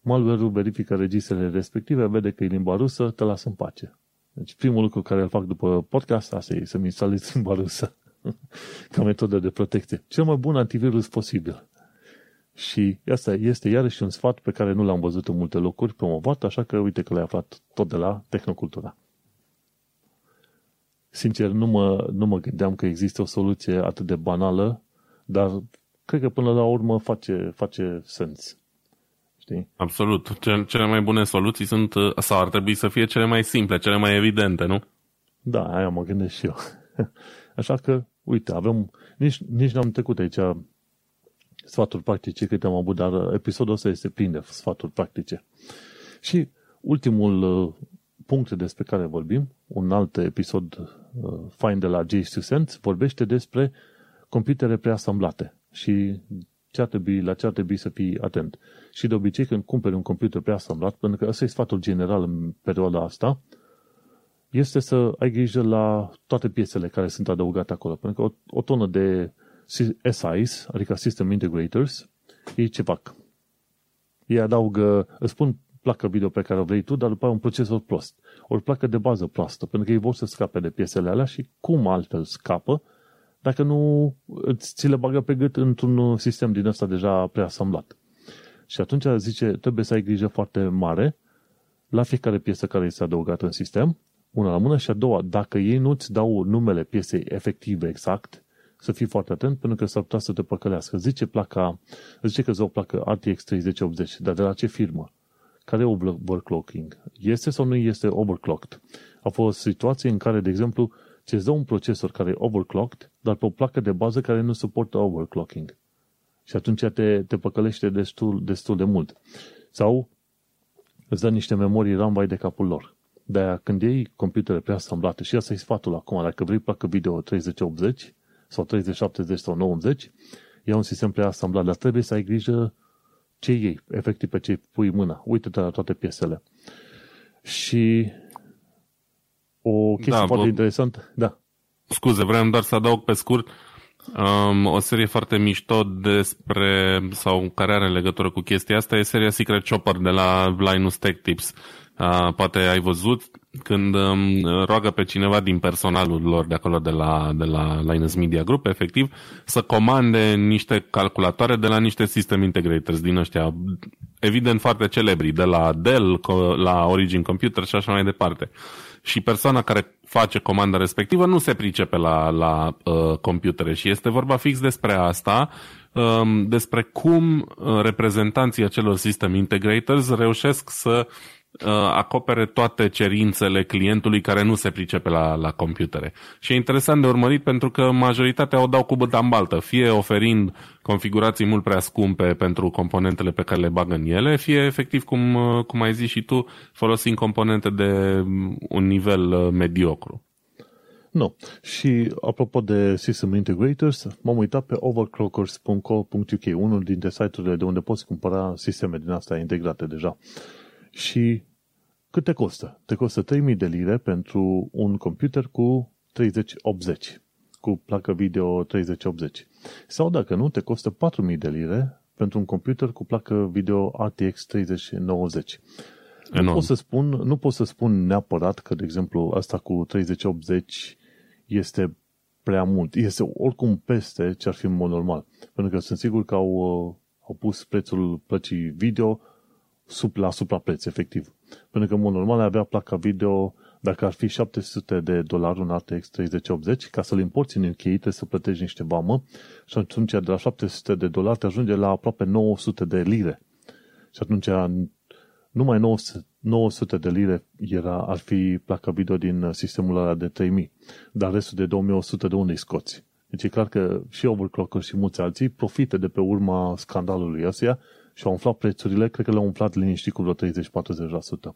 malware-ul verifică registrele respective, vede că e limba rusă, te lasă în pace. Deci primul lucru care îl fac după podcast, asta e să-mi instalez limba rusă *laughs* ca metodă de protecție. Cel mai bun antivirus posibil. Și asta este iarăși un sfat pe care nu l-am văzut în multe locuri promovat, așa că uite că l-ai aflat tot de la Tehnocultura. Sincer, nu mă, nu mă gândeam că există o soluție atât de banală, dar cred că până la urmă face, face sens. Știi? Absolut. Cele mai bune soluții sunt, sau ar trebui să fie cele mai simple, cele mai evidente, nu? Da, aia mă gândesc și eu. *laughs* Așa că, uite, avem, nici, nici n-am trecut aici sfaturi practice câte am avut, dar episodul ăsta este plin de sfaturi practice. Și ultimul uh, punct despre care vorbim, un alt episod uh, fain de la J2 Sense, vorbește despre computere preasamblate și ce ar trebui, la ce ar trebui să fii atent. Și de obicei când cumperi un computer preasamblat, pentru că ăsta e sfatul general în perioada asta, este să ai grijă la toate piesele care sunt adăugate acolo. Pentru că o, o tonă de SIs, adică System Integrators, ei ce fac? Ei adaugă, îți spun placă video pe care o vrei tu, dar după un procesor prost. Ori placă de bază proastă, pentru că ei vor să scape de piesele alea și cum altfel scapă dacă nu îți ți le bagă pe gât într-un sistem din ăsta deja preasamblat. Și atunci zice, trebuie să ai grijă foarte mare la fiecare piesă care este adăugată în sistem, una la mână, și a doua, dacă ei nu-ți dau numele piesei efective exact, să fii foarte atent pentru că s-ar putea să te păcălească. Zice placa, zice că o placă RTX 3080, dar de la ce firmă? Care e overclocking? Este sau nu este overclocked? A fost situații în care, de exemplu, ți dă un procesor care e overclocked, dar pe o placă de bază care nu suportă overclocking. Și atunci te, te păcălește destul, destul de mult. Sau îți dă niște memorii RAM vai de capul lor. De-aia când iei computere preasamblate, și asta e sfatul acum, dacă vrei placă video 3080, sau 30, 70 sau 90, ia un sistem preasamblat, dar trebuie să ai grijă ce iei, efectiv pe ce pui mâna. Uită-te la toate piesele. Și o chestie da, foarte interesantă, da. Scuze, vreau doar să adaug pe scurt um, o serie foarte mișto despre, sau care are legătură cu chestia asta, e seria Secret Chopper de la Linus Tech Tips. Uh, poate ai văzut când um, roagă pe cineva din personalul lor de acolo de la, de la Linus Media Group, efectiv, să comande niște calculatoare de la niște system integrators din ăștia, evident foarte celebri, de la Dell, la Origin Computer și așa mai departe. Și persoana care face comanda respectivă nu se pricepe la, la uh, computere și este vorba fix despre asta, um, despre cum uh, reprezentanții acelor system integrators reușesc să Uh, acopere toate cerințele clientului care nu se pricepe la, la computere. Și e interesant de urmărit pentru că majoritatea o dau cu băta în baltă, fie oferind configurații mult prea scumpe pentru componentele pe care le bagă în ele, fie efectiv, cum, uh, cum ai zis și tu, folosind componente de un nivel uh, mediocru. Nu. Și apropo de System Integrators, m-am uitat pe overclockers.co.uk, unul dintre site-urile de unde poți cumpăra sisteme din astea integrate deja. Și cât te costă? Te costă 3000 de lire pentru un computer cu 3080, cu placă video 3080. Sau dacă nu, te costă 4000 de lire pentru un computer cu placă video RTX 3090. Nu pot, să spun, nu pot să spun neapărat că, de exemplu, asta cu 3080 este prea mult. Este oricum peste ce ar fi în mod normal. Pentru că sunt sigur că au, Au pus prețul plăcii video sub, la suprapreț, efectiv. Pentru că, în mod normal, avea placa video, dacă ar fi 700 de dolari un RTX 3080, ca să-l importi în UK, trebuie să plătești niște vamă și atunci de la 700 de dolari te ajunge la aproape 900 de lire. Și atunci numai 900, 900 de lire era, ar fi placa video din sistemul ăla de 3000, dar restul de 2100 de unde îi scoți? Deci e clar că și Overclocker și mulți alții profită de pe urma scandalului ăsta și au umflat prețurile, cred că le-au umflat liniștit cu vreo 30-40%.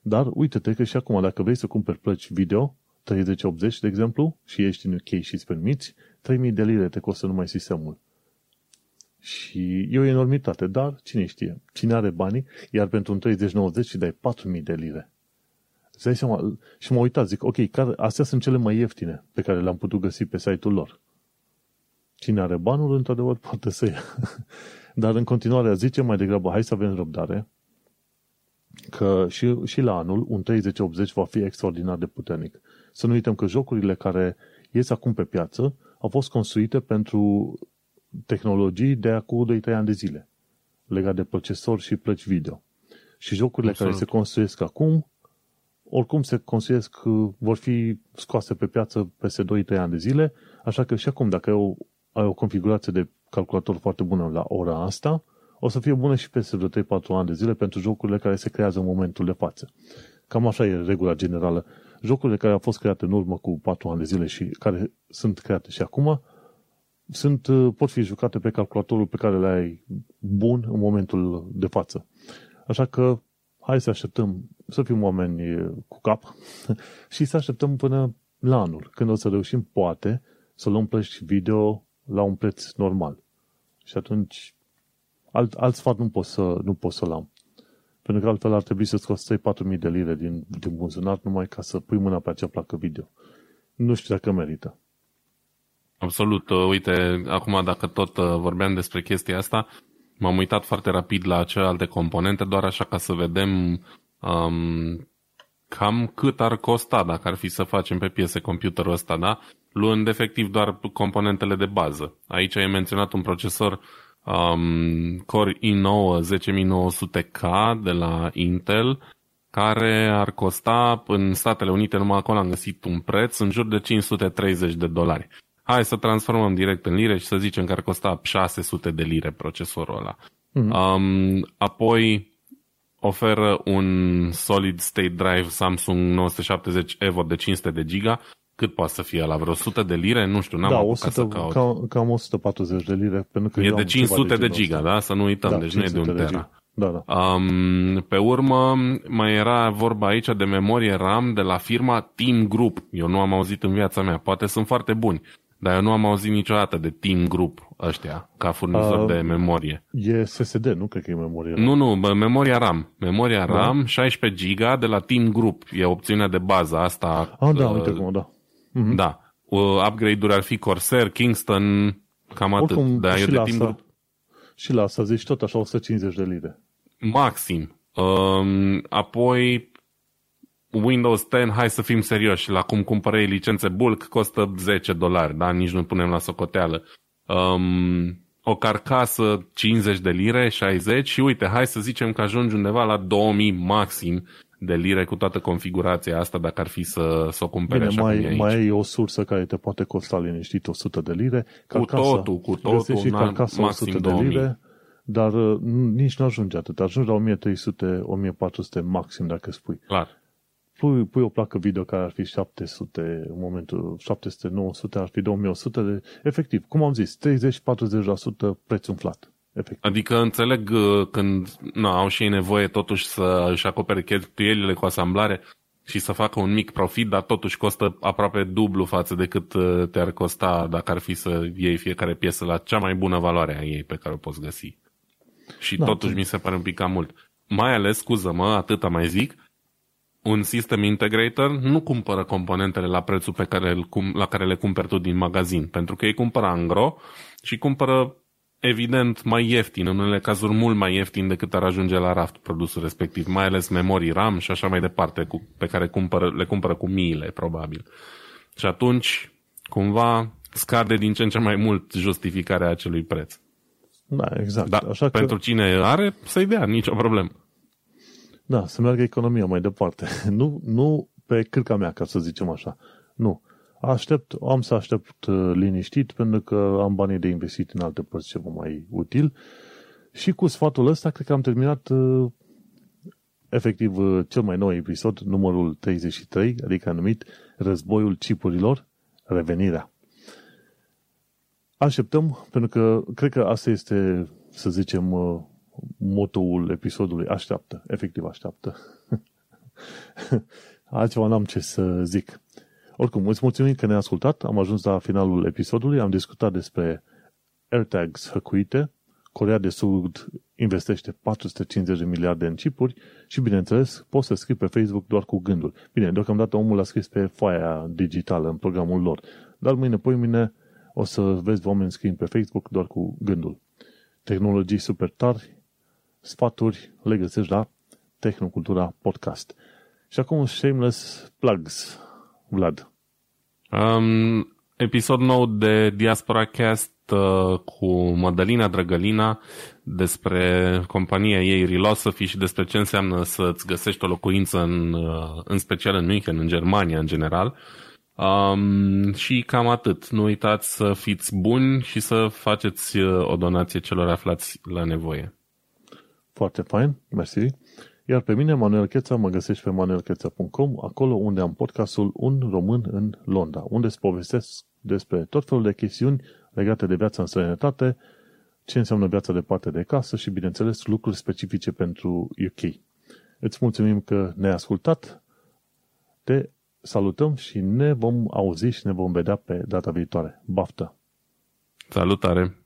Dar uite-te că și acum, dacă vrei să cumperi plăci video, 3080, de exemplu, și ești în UK și îți permiți, 3000 de lire te costă numai sistemul. Și e o enormitate, dar cine știe, cine are banii, iar pentru un 3090 și dai 4000 de lire. Îți seama, și mă uitat, zic, ok, care, astea sunt cele mai ieftine pe care le-am putut găsi pe site-ul lor. Cine are banul, într-adevăr, poate să ia. *laughs* Dar în continuare zice mai degrabă, hai să avem răbdare, că și, și la anul un 3080 va fi extraordinar de puternic. Să nu uităm că jocurile care ies acum pe piață au fost construite pentru tehnologii de acum 2-3 ani de zile, legat de procesor și plăci video. Și jocurile Absolut. care se construiesc acum, oricum se construiesc, vor fi scoase pe piață peste 2-3 ani de zile, așa că și acum, dacă ai o, ai o configurație de calculator foarte bună la ora asta, o să fie bună și peste vreo 3-4 ani de zile pentru jocurile care se creează în momentul de față. Cam așa e regula generală. Jocurile care au fost create în urmă cu 4 ani de zile și care sunt create și acum, sunt, uh, pot fi jucate pe calculatorul pe care le ai bun în momentul de față. Așa că hai să așteptăm să fim oameni uh, cu cap *laughs* și să așteptăm până la anul, când o să reușim, poate, să luăm plăci video la un preț normal. Și atunci, alt, alt sfat nu pot, să, nu pot să-l am. Pentru că altfel ar trebui să scoți 3-4 mii de lire din, din buzunar numai ca să pui mâna pe acea placă video. Nu știu dacă merită. Absolut. Uh, uite, acum dacă tot uh, vorbeam despre chestia asta, m-am uitat foarte rapid la celelalte componente, doar așa ca să vedem um, cam cât ar costa dacă ar fi să facem pe piese computerul ăsta, da? Luând efectiv doar componentele de bază. Aici e menționat un procesor um, Core i9 10900K de la Intel, care ar costa în Statele Unite, numai acolo am găsit un preț, în jur de 530 de dolari. Hai să transformăm direct în lire și să zicem că ar costa 600 de lire procesorul ăla. Mm-hmm. Um, apoi oferă un solid state drive Samsung 970 Evo de 500 de giga. Cât poate să fie la vreo 100 de lire? Nu știu, n-am da, 100, să caut. Cam, cam 140 de lire. Pentru că e de 500 de, de giga, da? Să nu uităm, da, deci nu e de un de tera. Da, da. Um, pe urmă, mai era vorba aici de memorie RAM de la firma Team Group. Eu nu am auzit în viața mea. Poate sunt foarte buni. Dar eu nu am auzit niciodată de Team Group ăștia, ca furnizor uh, de memorie. E SSD, nu cred că e memorie RAM. Nu, nu, memoria RAM. Memoria da. RAM, 16 GB de la Team Group. E opțiunea de bază asta. Ah, da, uh, uite cum, da. Uh-huh. Da. Uh, upgrade-uri ar fi Corsair, Kingston, cam atât. Oricum, da, și, la Team Group. și la asta zici tot așa 150 de lire. Maxim. Uh, apoi Windows 10, hai să fim serioși, la cum cumpărei licențe bulk costă 10 dolari, da? Nici nu punem la socoteală. Um, o carcasă 50 de lire, 60 și uite, hai să zicem că ajungi undeva la 2000 maxim de lire cu toată configurația asta dacă ar fi să, să o cumpere Bine, așa mai, cum e aici. mai e o sursă care te poate costa liniștit 100 de lire. Carcasa, cu totul, cu totul, și carcasa maxim 100 2000. de lire, dar uh, nici nu ajunge atât. Ajungi la 1300-1400 maxim dacă spui. Clar pui, pui o placă video care ar fi 700, în momentul 700-900 ar fi 2100 de, efectiv, cum am zis, 30-40% preț umflat. Efectiv. Adică înțeleg uh, când nu, au și ei nevoie totuși să își acopere cheltuielile cu asamblare și să facă un mic profit, dar totuși costă aproape dublu față de cât uh, te-ar costa dacă ar fi să iei fiecare piesă la cea mai bună valoare a ei pe care o poți găsi. Și da, totuși mi se pare un pic cam mult. Mai ales, scuză-mă, atâta mai zic, un system integrator nu cumpără componentele la prețul pe care, la care le cumperi tu din magazin, pentru că ei cumpără angro și cumpără evident mai ieftin, în unele cazuri mult mai ieftin decât ar ajunge la raft produsul respectiv, mai ales memorii RAM și așa mai departe, cu, pe care cumpără, le cumpără cu miile, probabil. Și atunci, cumva, scade din ce în ce mai mult justificarea acelui preț. Da, exact. Da, Așa pentru că... cine are, să-i dea, nicio problemă. Da, să meargă economia mai departe. *laughs* nu, nu pe cârca mea, ca să zicem așa. Nu. Aștept, am să aștept uh, liniștit pentru că am banii de investit în alte părți ceva mai util și cu sfatul ăsta cred că am terminat uh, efectiv uh, cel mai nou episod, numărul 33, adică anumit Războiul Cipurilor, Revenirea. Așteptăm, pentru că cred că asta este, să zicem, motoul episodului. Așteaptă, efectiv așteaptă. *laughs* Altceva n-am ce să zic. Oricum, îți mulțumim că ne-ai ascultat. Am ajuns la finalul episodului. Am discutat despre AirTags hăcuite. Corea de Sud investește 450 de miliarde în chipuri și, bineînțeles, poți să scrii pe Facebook doar cu gândul. Bine, deocamdată omul a scris pe foaia digitală în programul lor, dar mâine, poi mine, o să vezi oameni scriind pe Facebook doar cu gândul. Tehnologii super tari, sfaturi le găsești la Tehnocultura Podcast. Și acum shameless plugs. Vlad. Um, episod nou de Diaspora Cast uh, cu Madalina Drăgălina despre compania ei Relosophy și despre ce înseamnă să-ți găsești o locuință în, uh, în special în München, în Germania în general. Um, și cam atât. Nu uitați să fiți buni și să faceți uh, o donație celor aflați la nevoie. Foarte fain, mersi. Iar pe mine, Manuel Cheța, mă găsești pe manuelcheța.com, acolo unde am podcastul Un Român în Londra, unde îți povestesc despre tot felul de chestiuni legate de viața în străinătate, ce înseamnă viața departe de casă și, bineînțeles, lucruri specifice pentru UK. Îți mulțumim că ne-ai ascultat, te salutăm și ne vom auzi și ne vom vedea pe data viitoare. Baftă! Salutare!